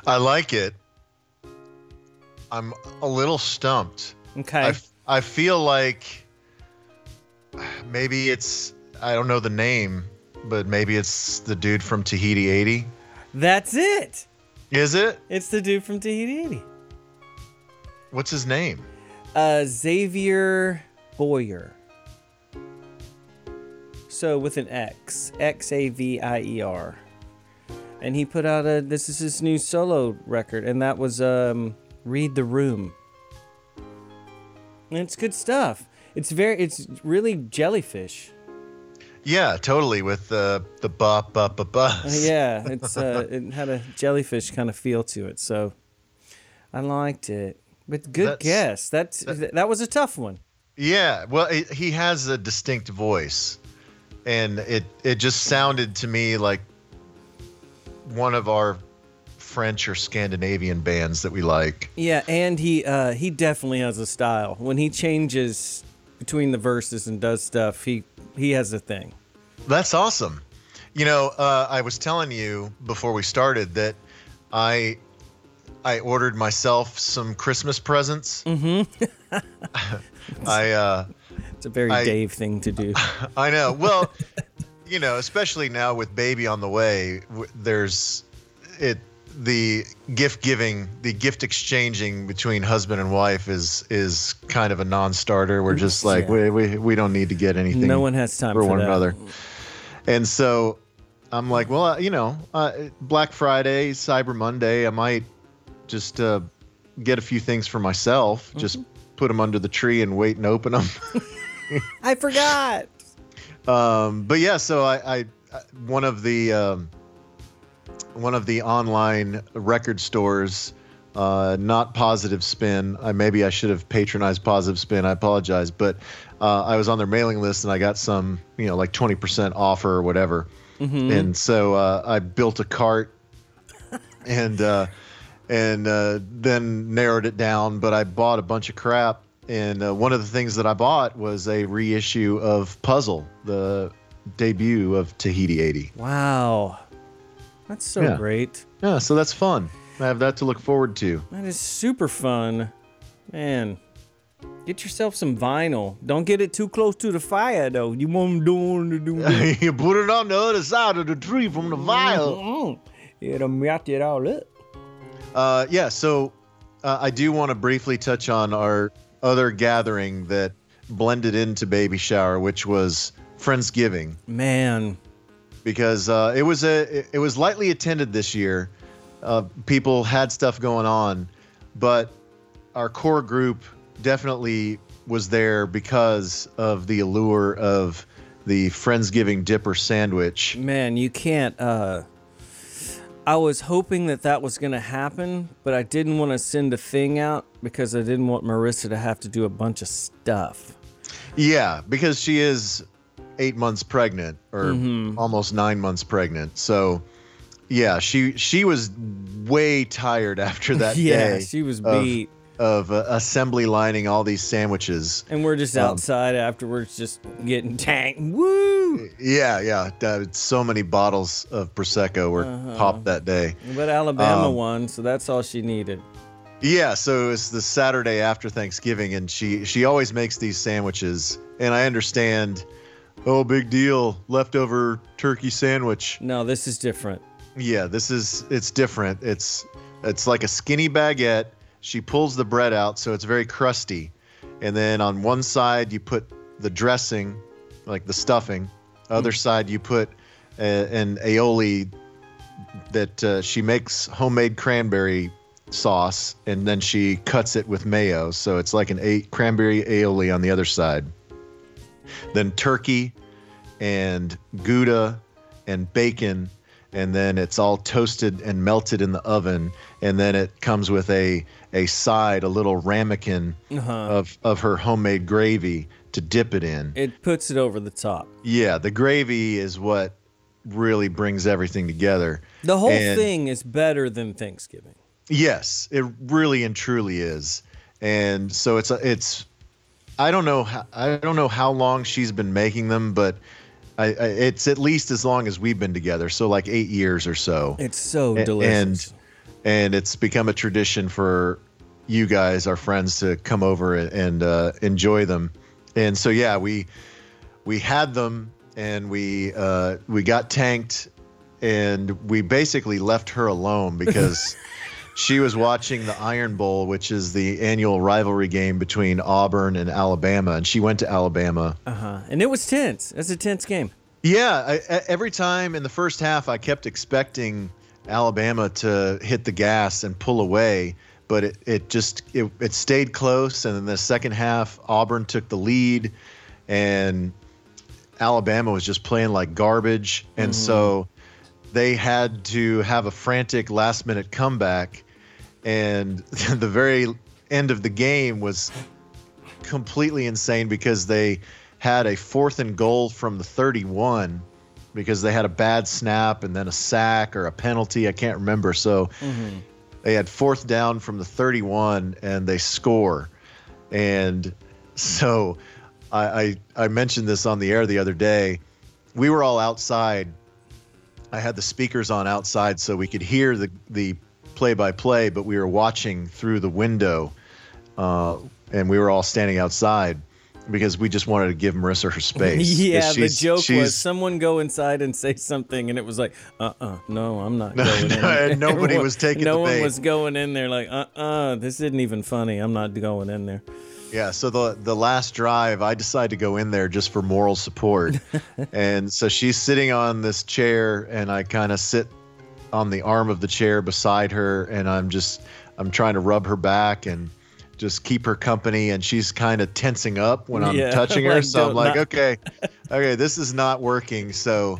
I like it. I'm a little stumped. Okay. I, f- I feel like maybe it's I don't know the name, but maybe it's the dude from Tahiti 80. That's it. Is it? It's the dude from Tahiti 80. What's his name? Uh, Xavier Boyer. So with an X, X A V I E R, and he put out a. This is his new solo record, and that was um, "Read the Room." And it's good stuff. It's very. It's really jellyfish. Yeah, totally with the the ba ba ba ba. Yeah, it's uh, it had a jellyfish kind of feel to it, so I liked it. But good That's- guess. That's that was a tough one. Yeah, well, it, he has a distinct voice, and it it just sounded to me like one of our French or Scandinavian bands that we like. Yeah, and he uh, he definitely has a style. When he changes between the verses and does stuff, he he has a thing. That's awesome. You know, uh, I was telling you before we started that I I ordered myself some Christmas presents. Mm-hmm. I uh, It's a very I- Dave thing to do. I know. Well, you know, especially now with baby on the way, there's it the gift giving, the gift exchanging between husband and wife is is kind of a non-starter. We're just like Yeah. we, we we don't need to get anything. No one has time for, for one that. another. And so I'm like, well, uh, you know, uh, Black Friday, Cyber Monday, I might just uh, get a few things for myself, just Mm-hmm. put them under the tree and wait and open them. I forgot. Um, but yeah, so I, I one of the um, one of the online record stores, uh, not Positive Spin. I maybe I should have patronized Positive Spin. I apologize, but uh, I was on their mailing list and I got some, you know, like twenty percent offer or whatever. And so uh, I built a cart and uh, and uh, then narrowed it down. But I bought a bunch of crap, and uh, one of the things that I bought was a reissue of Puzzle, the debut of Tahiti 80. Wow, that's so Yeah. great. Yeah, so that's fun. I have that to look forward to. That is super fun, man. Get yourself some vinyl. Don't get it too close to the fire though. You won't do to do. you put it on the other side of the tree from the vial. Mm. It'll melt it all up. Uh, yeah, so uh, I do want to briefly touch on our other gathering that blended into Baby Shower, which was Friendsgiving. Man, because uh, it was a it- was lightly attended this year. Uh, people had stuff going on, but our core group definitely was there because of the allure of the Friendsgiving dipper sandwich. man, you can't. uh I was hoping that that was gonna happen, but I didn't want to send a thing out because I didn't want Marissa to have to do a bunch of stuff. Yeah, because she is eight months pregnant or almost nine months pregnant. So yeah, she she was way tired after that yeah, day. she was beat. of uh, assembly lining all these sandwiches. And we're just Um, outside afterwards, just getting tanked. Woo! Yeah, yeah. uh, so many bottles of prosecco were popped that day. But Alabama Um, won, so that's all she needed. Yeah, so it was the Saturday after Thanksgiving, and she she always makes these sandwiches, and I understand. Oh, big deal! Leftover turkey sandwich. No, this is different. Yeah, this is it's different. It's it's like a skinny baguette. She pulls the bread out, so it's very crusty, and then on one side you put the dressing, like the stuffing. Other side you put a, an aioli that uh, she makes homemade cranberry sauce, and then she cuts it with mayo. So it's like an a- cranberry aioli on the other side. Then turkey and gouda and bacon and then it's all toasted and melted in the oven and then it comes with a a side a little ramekin of of her homemade gravy to dip it in It puts it over the top. yeah the gravy is what really brings everything together The whole And- thing is better than Thanksgiving. Yes, it really and truly is. And so it's a, it's I don't know how, I don't know how long she's been making them, but I, I it's at least as long as we've been together, so like eight years or so. It's so delicious. And and it's become a tradition for you guys, our friends, to come over and, and uh, enjoy them. And so yeah, we we had them and we uh, we got tanked and we basically left her alone because she was watching the Iron Bowl, which is the annual rivalry game between Auburn and Alabama, and she went to Alabama. uh-huh. And it was tense. It's a tense game. Yeah, I, every time in the first half, I kept expecting Alabama to hit the gas and pull away, but it, it just it, it stayed close. And in the second half, Auburn took the lead, and Alabama was just playing like garbage, and mm-hmm. so they had to have a frantic last minute comeback, and the very end of the game was completely insane because they had a fourth and goal from the 31 because they had a bad snap and then a sack or a penalty. I can't remember. So mm-hmm. They had fourth down from the 31 and they score. And so I, I, I mentioned this on the air the other day. We were all outside. I had the speakers on outside so we could hear the, the play by play, but we were watching through the window uh, and we were all standing outside because we just wanted to give Marissa her space. yeah, the joke was someone go inside and say something, and it was like, uh uh no, I'm not No, going in. no, there." and nobody Everyone- was taking No one bait. was going in there like, uh uh this isn't even funny. I'm not going in there. Yeah, so the the last drive, I decided to go in there just for moral support, and so she's sitting on this chair, and I kind of sit on the arm of the chair beside her, and I'm just I'm trying to rub her back and just keep her company, and she's kind of tensing up when I'm Yeah, touching her, like, so I'm like, not- okay, okay, this is not working, so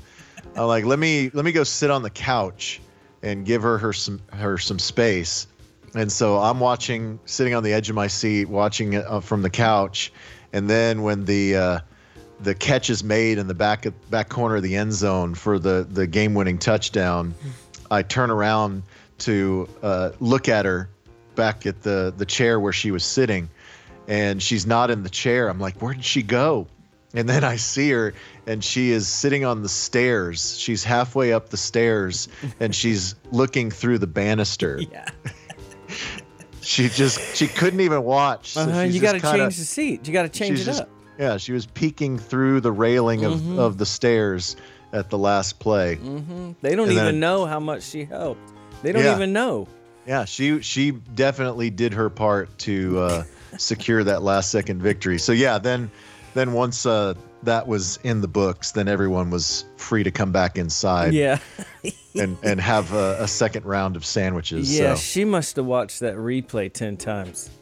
I'm like, let me let me go sit on the couch and give her her some her some space. And so I'm watching, sitting on the edge of my seat, watching it uh, from the couch. And then when the uh, the catch is made in the back back corner of the end zone for the the game winning touchdown, I turn around to uh, look at her back at the the chair where she was sitting, and she's not in the chair. I'm like, where did she go? And then I see her, and she is sitting on the stairs. She's halfway up the stairs, and she's looking through the banister. Yeah. She just she couldn't even watch. So Uh-huh, you got to change the seat. You got to change it just- up. Yeah, she was peeking through the railing of, Mm-hmm. of the stairs at the last play. They don't And even then- know how much she helped. They don't Yeah. even know. Yeah, she she definitely did her part to uh, secure that last second victory. So yeah, then then once uh, that was in the books, then everyone was free to come back inside Yeah. and and have a, a second round of sandwiches. Yeah, so. she must have watched that replay 10 times.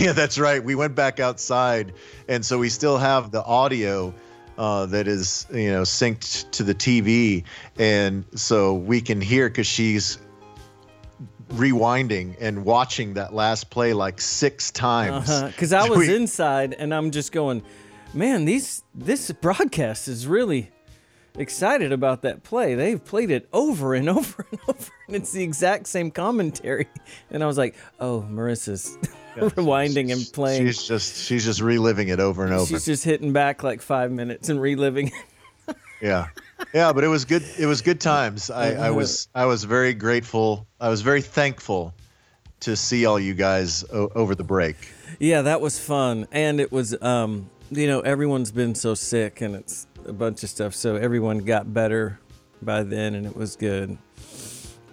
Yeah, that's right. We went back outside, and so we still have the audio uh, that is, you know, synced to the TV, and so we can hear because she's rewinding and watching that last play like six times. Because Uh-huh, I was We- inside and I'm just going, man, these this broadcast is really excited about that play. They've played it over and over and over, and it's the exact same commentary. And I was like, oh, Marissa's rewinding and playing. She's just she's just reliving it over and over. She's just hitting back like five minutes and reliving. Yeah, yeah, but it was good. It was good times. I, I was I was very grateful. I was very thankful to see all you guys o- over the break. yeah, that was fun, and it was, um, you know, everyone's been so sick, and it's a bunch of stuff. So everyone got better by then, and it was good.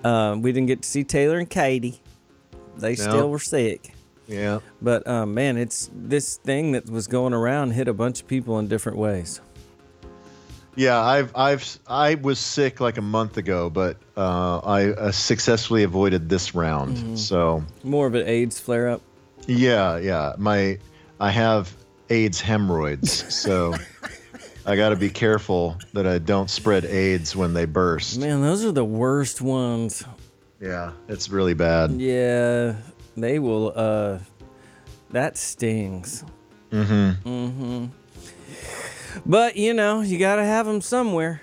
Um, we didn't get to see Taylor and Katie; they still were sick. Yeah. But um, man, it's this thing that was going around hit a bunch of people in different ways. Yeah, I've I've I was sick like a month ago, but uh, I uh, successfully avoided this round. So More of an AIDS flare up. yeah, yeah, my I have AIDS hemorrhoids, so I got to be careful that I don't spread AIDS when they burst. Man, those are the worst ones. Yeah, it's really bad. Yeah, they will. uh That stings. Mm-hmm. Mm-hmm. But you know, you gotta have them somewhere.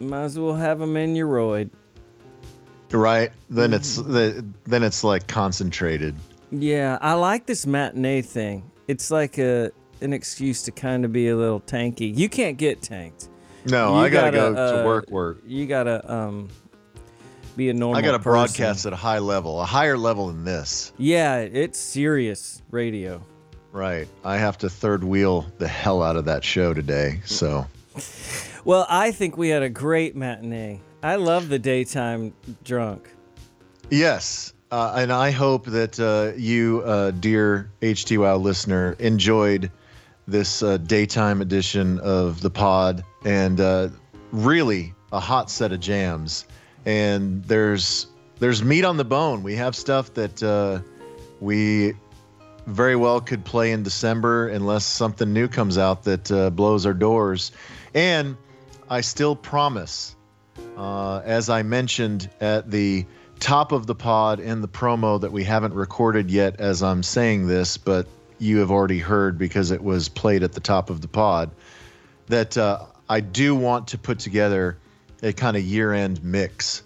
Might as well have them in your roid. Right? Then it's the, then it's like concentrated. Yeah, I like this matinee thing. It's like a an excuse to kind of be a little tanky. You can't get tanked. No, You I gotta, go uh, to work. Work. You gotta um, be a normal. I gotta person. broadcast at a high level, a higher level than this. Yeah, it's serious radio. Right. I have to third wheel the hell out of that show today. So Well, I think we had a great matinee. I love the daytime drunk. yes, uh, and I hope that uh, you, uh, dear HTWOW listener, enjoyed this uh, daytime edition of the pod, and uh, really a hot set of jams. And there's there's meat on the bone. We have stuff that uh, we very well could play in December unless something new comes out that uh, blows our doors. And I still promise, uh, as I mentioned at the top of the pod in the promo that we haven't recorded yet as I'm saying this, but you have already heard because it was played at the top of the pod, that uh, I do want to put together a kind of year end mix.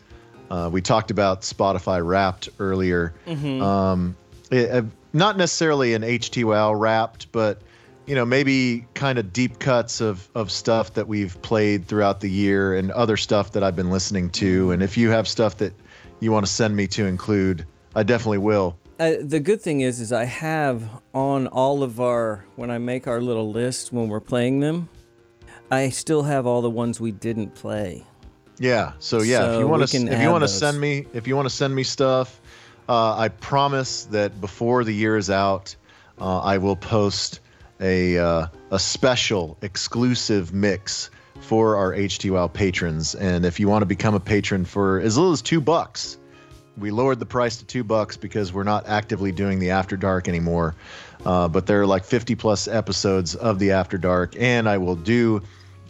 Uh, we talked about Spotify Wrapped earlier. Um, it- not necessarily an HTWOW Wrapped, but you know maybe kind of deep cuts of of stuff that we've played throughout the year and other stuff that I've been listening to. And if you have stuff that you want to send me to include, I definitely will. Uh, the good thing is, is I have on all of our when I make our little list when we're playing them, I still have all the ones we didn't play. Yeah. So yeah, if you want to if you want to send me if you want to send me stuff, uh, I promise that before the year is out, uh, I will post a uh, a special exclusive mix for our HTWOW patrons. And if you want to become a patron for as little as two bucks, we lowered the price to two bucks because we're not actively doing the After Dark anymore. Uh, but there are like 50 plus episodes of the After Dark, and I will do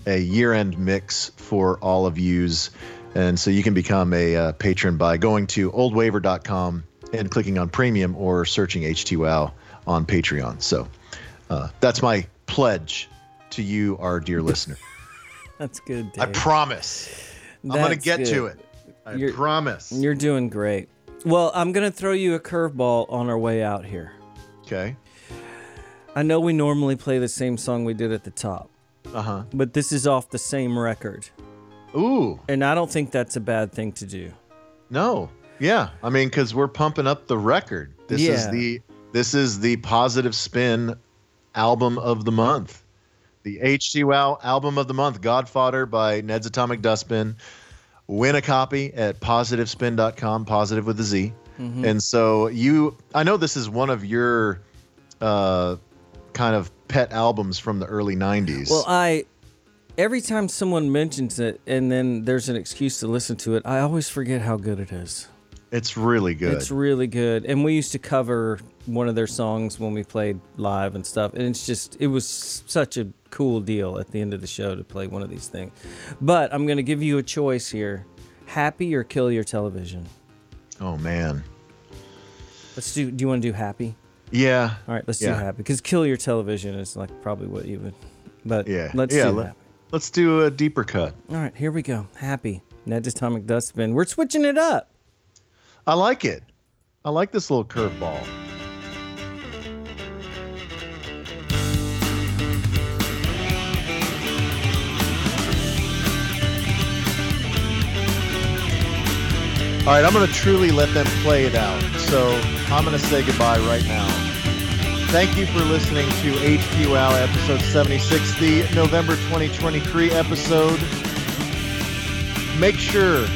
a year-end mix for all of yous. And so you can become a uh, patron by going to oldwaver.com and clicking on premium or searching HTWOW on Patreon. So uh, that's my pledge to you, our dear listener. That's good. I Dave. promise. I'm going to That's get to it. I You're- promise. You're doing great. Well, I'm gonna throw you a curveball on our way out here. Okay. I know we normally play the same song we did at the top, Uh huh. but this is off the same record, Ooh. and I don't think that's a bad thing to do. No. Yeah. I mean, because we're pumping up the record. This is the this is the positive spin album of the month. The HT Wow album of the month, Godfather by Ned's Atomic Dustbin. Win a copy at positivespin.com, positive with a Z. Mm-hmm. And so you I know this is one of your uh kind of pet albums from the early 90s. Well, I every time someone mentions it and then there's an excuse to listen to it, I always forget how good it is. It's really good. It's really good. And we used to cover one of their songs when we played live and stuff. And it's just, it was such a cool deal at the end of the show to play one of these things. But I'm going to give you a choice here Happy or Kill Your Television? oh man. Let's do, do you want to do Happy? Yeah. All right, let's do Happy. Because Kill Your Television is like probably what you would. But Yeah. let's yeah, do let- Happy. Let's do a deeper cut. All right, here we go. Happy. Ned's Atomic Dustbin. We're switching it up. I like it. I like this little curveball. All right, I'm going to truly let them play it out. So I'm going to say goodbye right now. Thank you for listening to HTWOW episode 76, the November 2023 episode. Make sure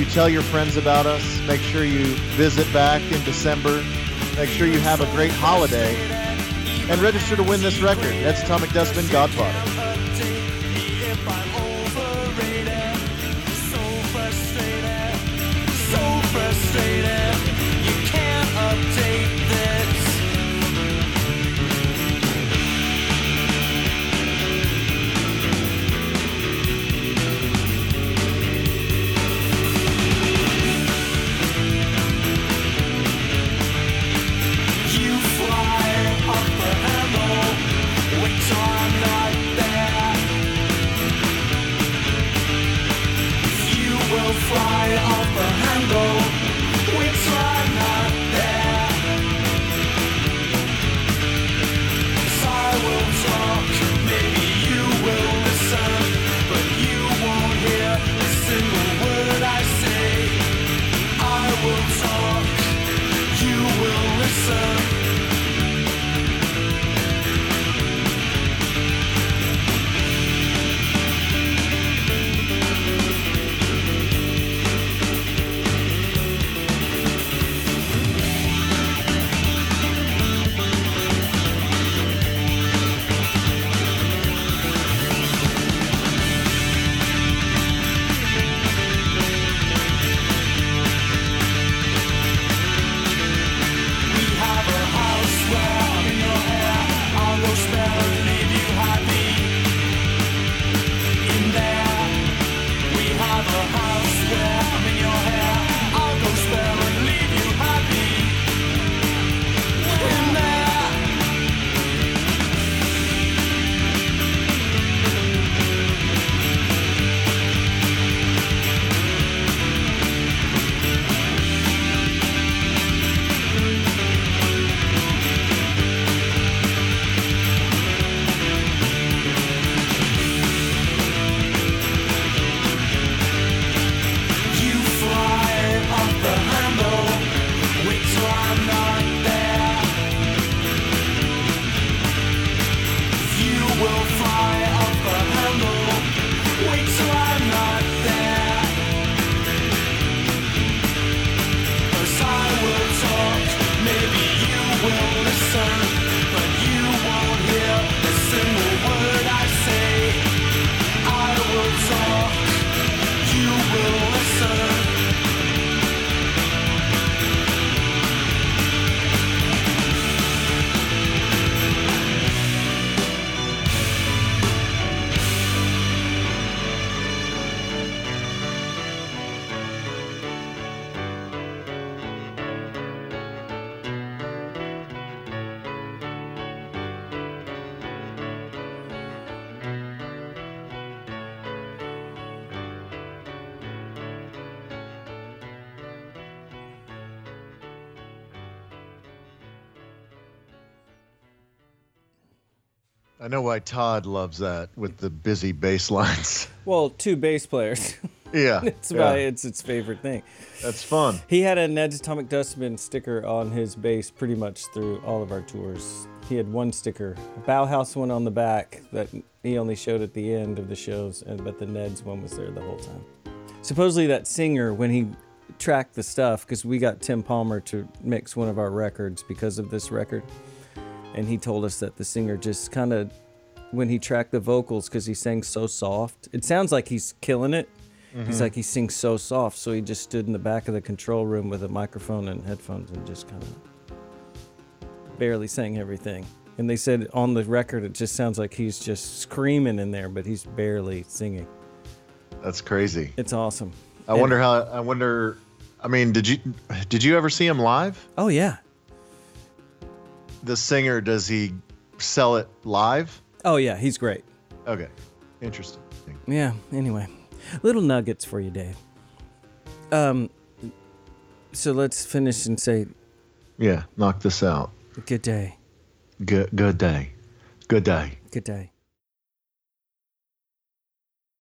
you tell your friends about us. Make sure you visit back in December. Make sure you have a great holiday. And register to win this record. That's Atomic Dustbin Godfather. Know why Todd loves that with the busy bass lines. Well, two bass players. yeah, it's yeah, it's its favorite thing. that's fun. He had a Ned's Atomic Dustbin sticker on his bass pretty much through all of our tours. He had one sticker, a Bauhaus one on the back that he only showed at the end of the shows, and but the Ned's one was there the whole time. Supposedly that singer, when he tracked the stuff, because we got Tim Palmer to mix one of our records because of this record, and he told us that the singer just kind of, when he tracked the vocals, because he sang so soft, it sounds like he's killing it. He's mm-hmm. like he sings so soft, so he just stood in the back of the control room with a microphone and headphones and just kind of barely sang everything. And they said on the record it just sounds like he's just screaming in there, but he's barely singing. That's crazy. It's awesome. I And- wonder how. I wonder. I mean, did you did you ever see him live? Oh yeah. The singer does he sell it live? Oh yeah, he's great. Okay, interesting. Yeah. Anyway, little nuggets for you, Dave. Um. So let's finish and say Yeah, knock this out. good day. Good good day. Good day. Good day.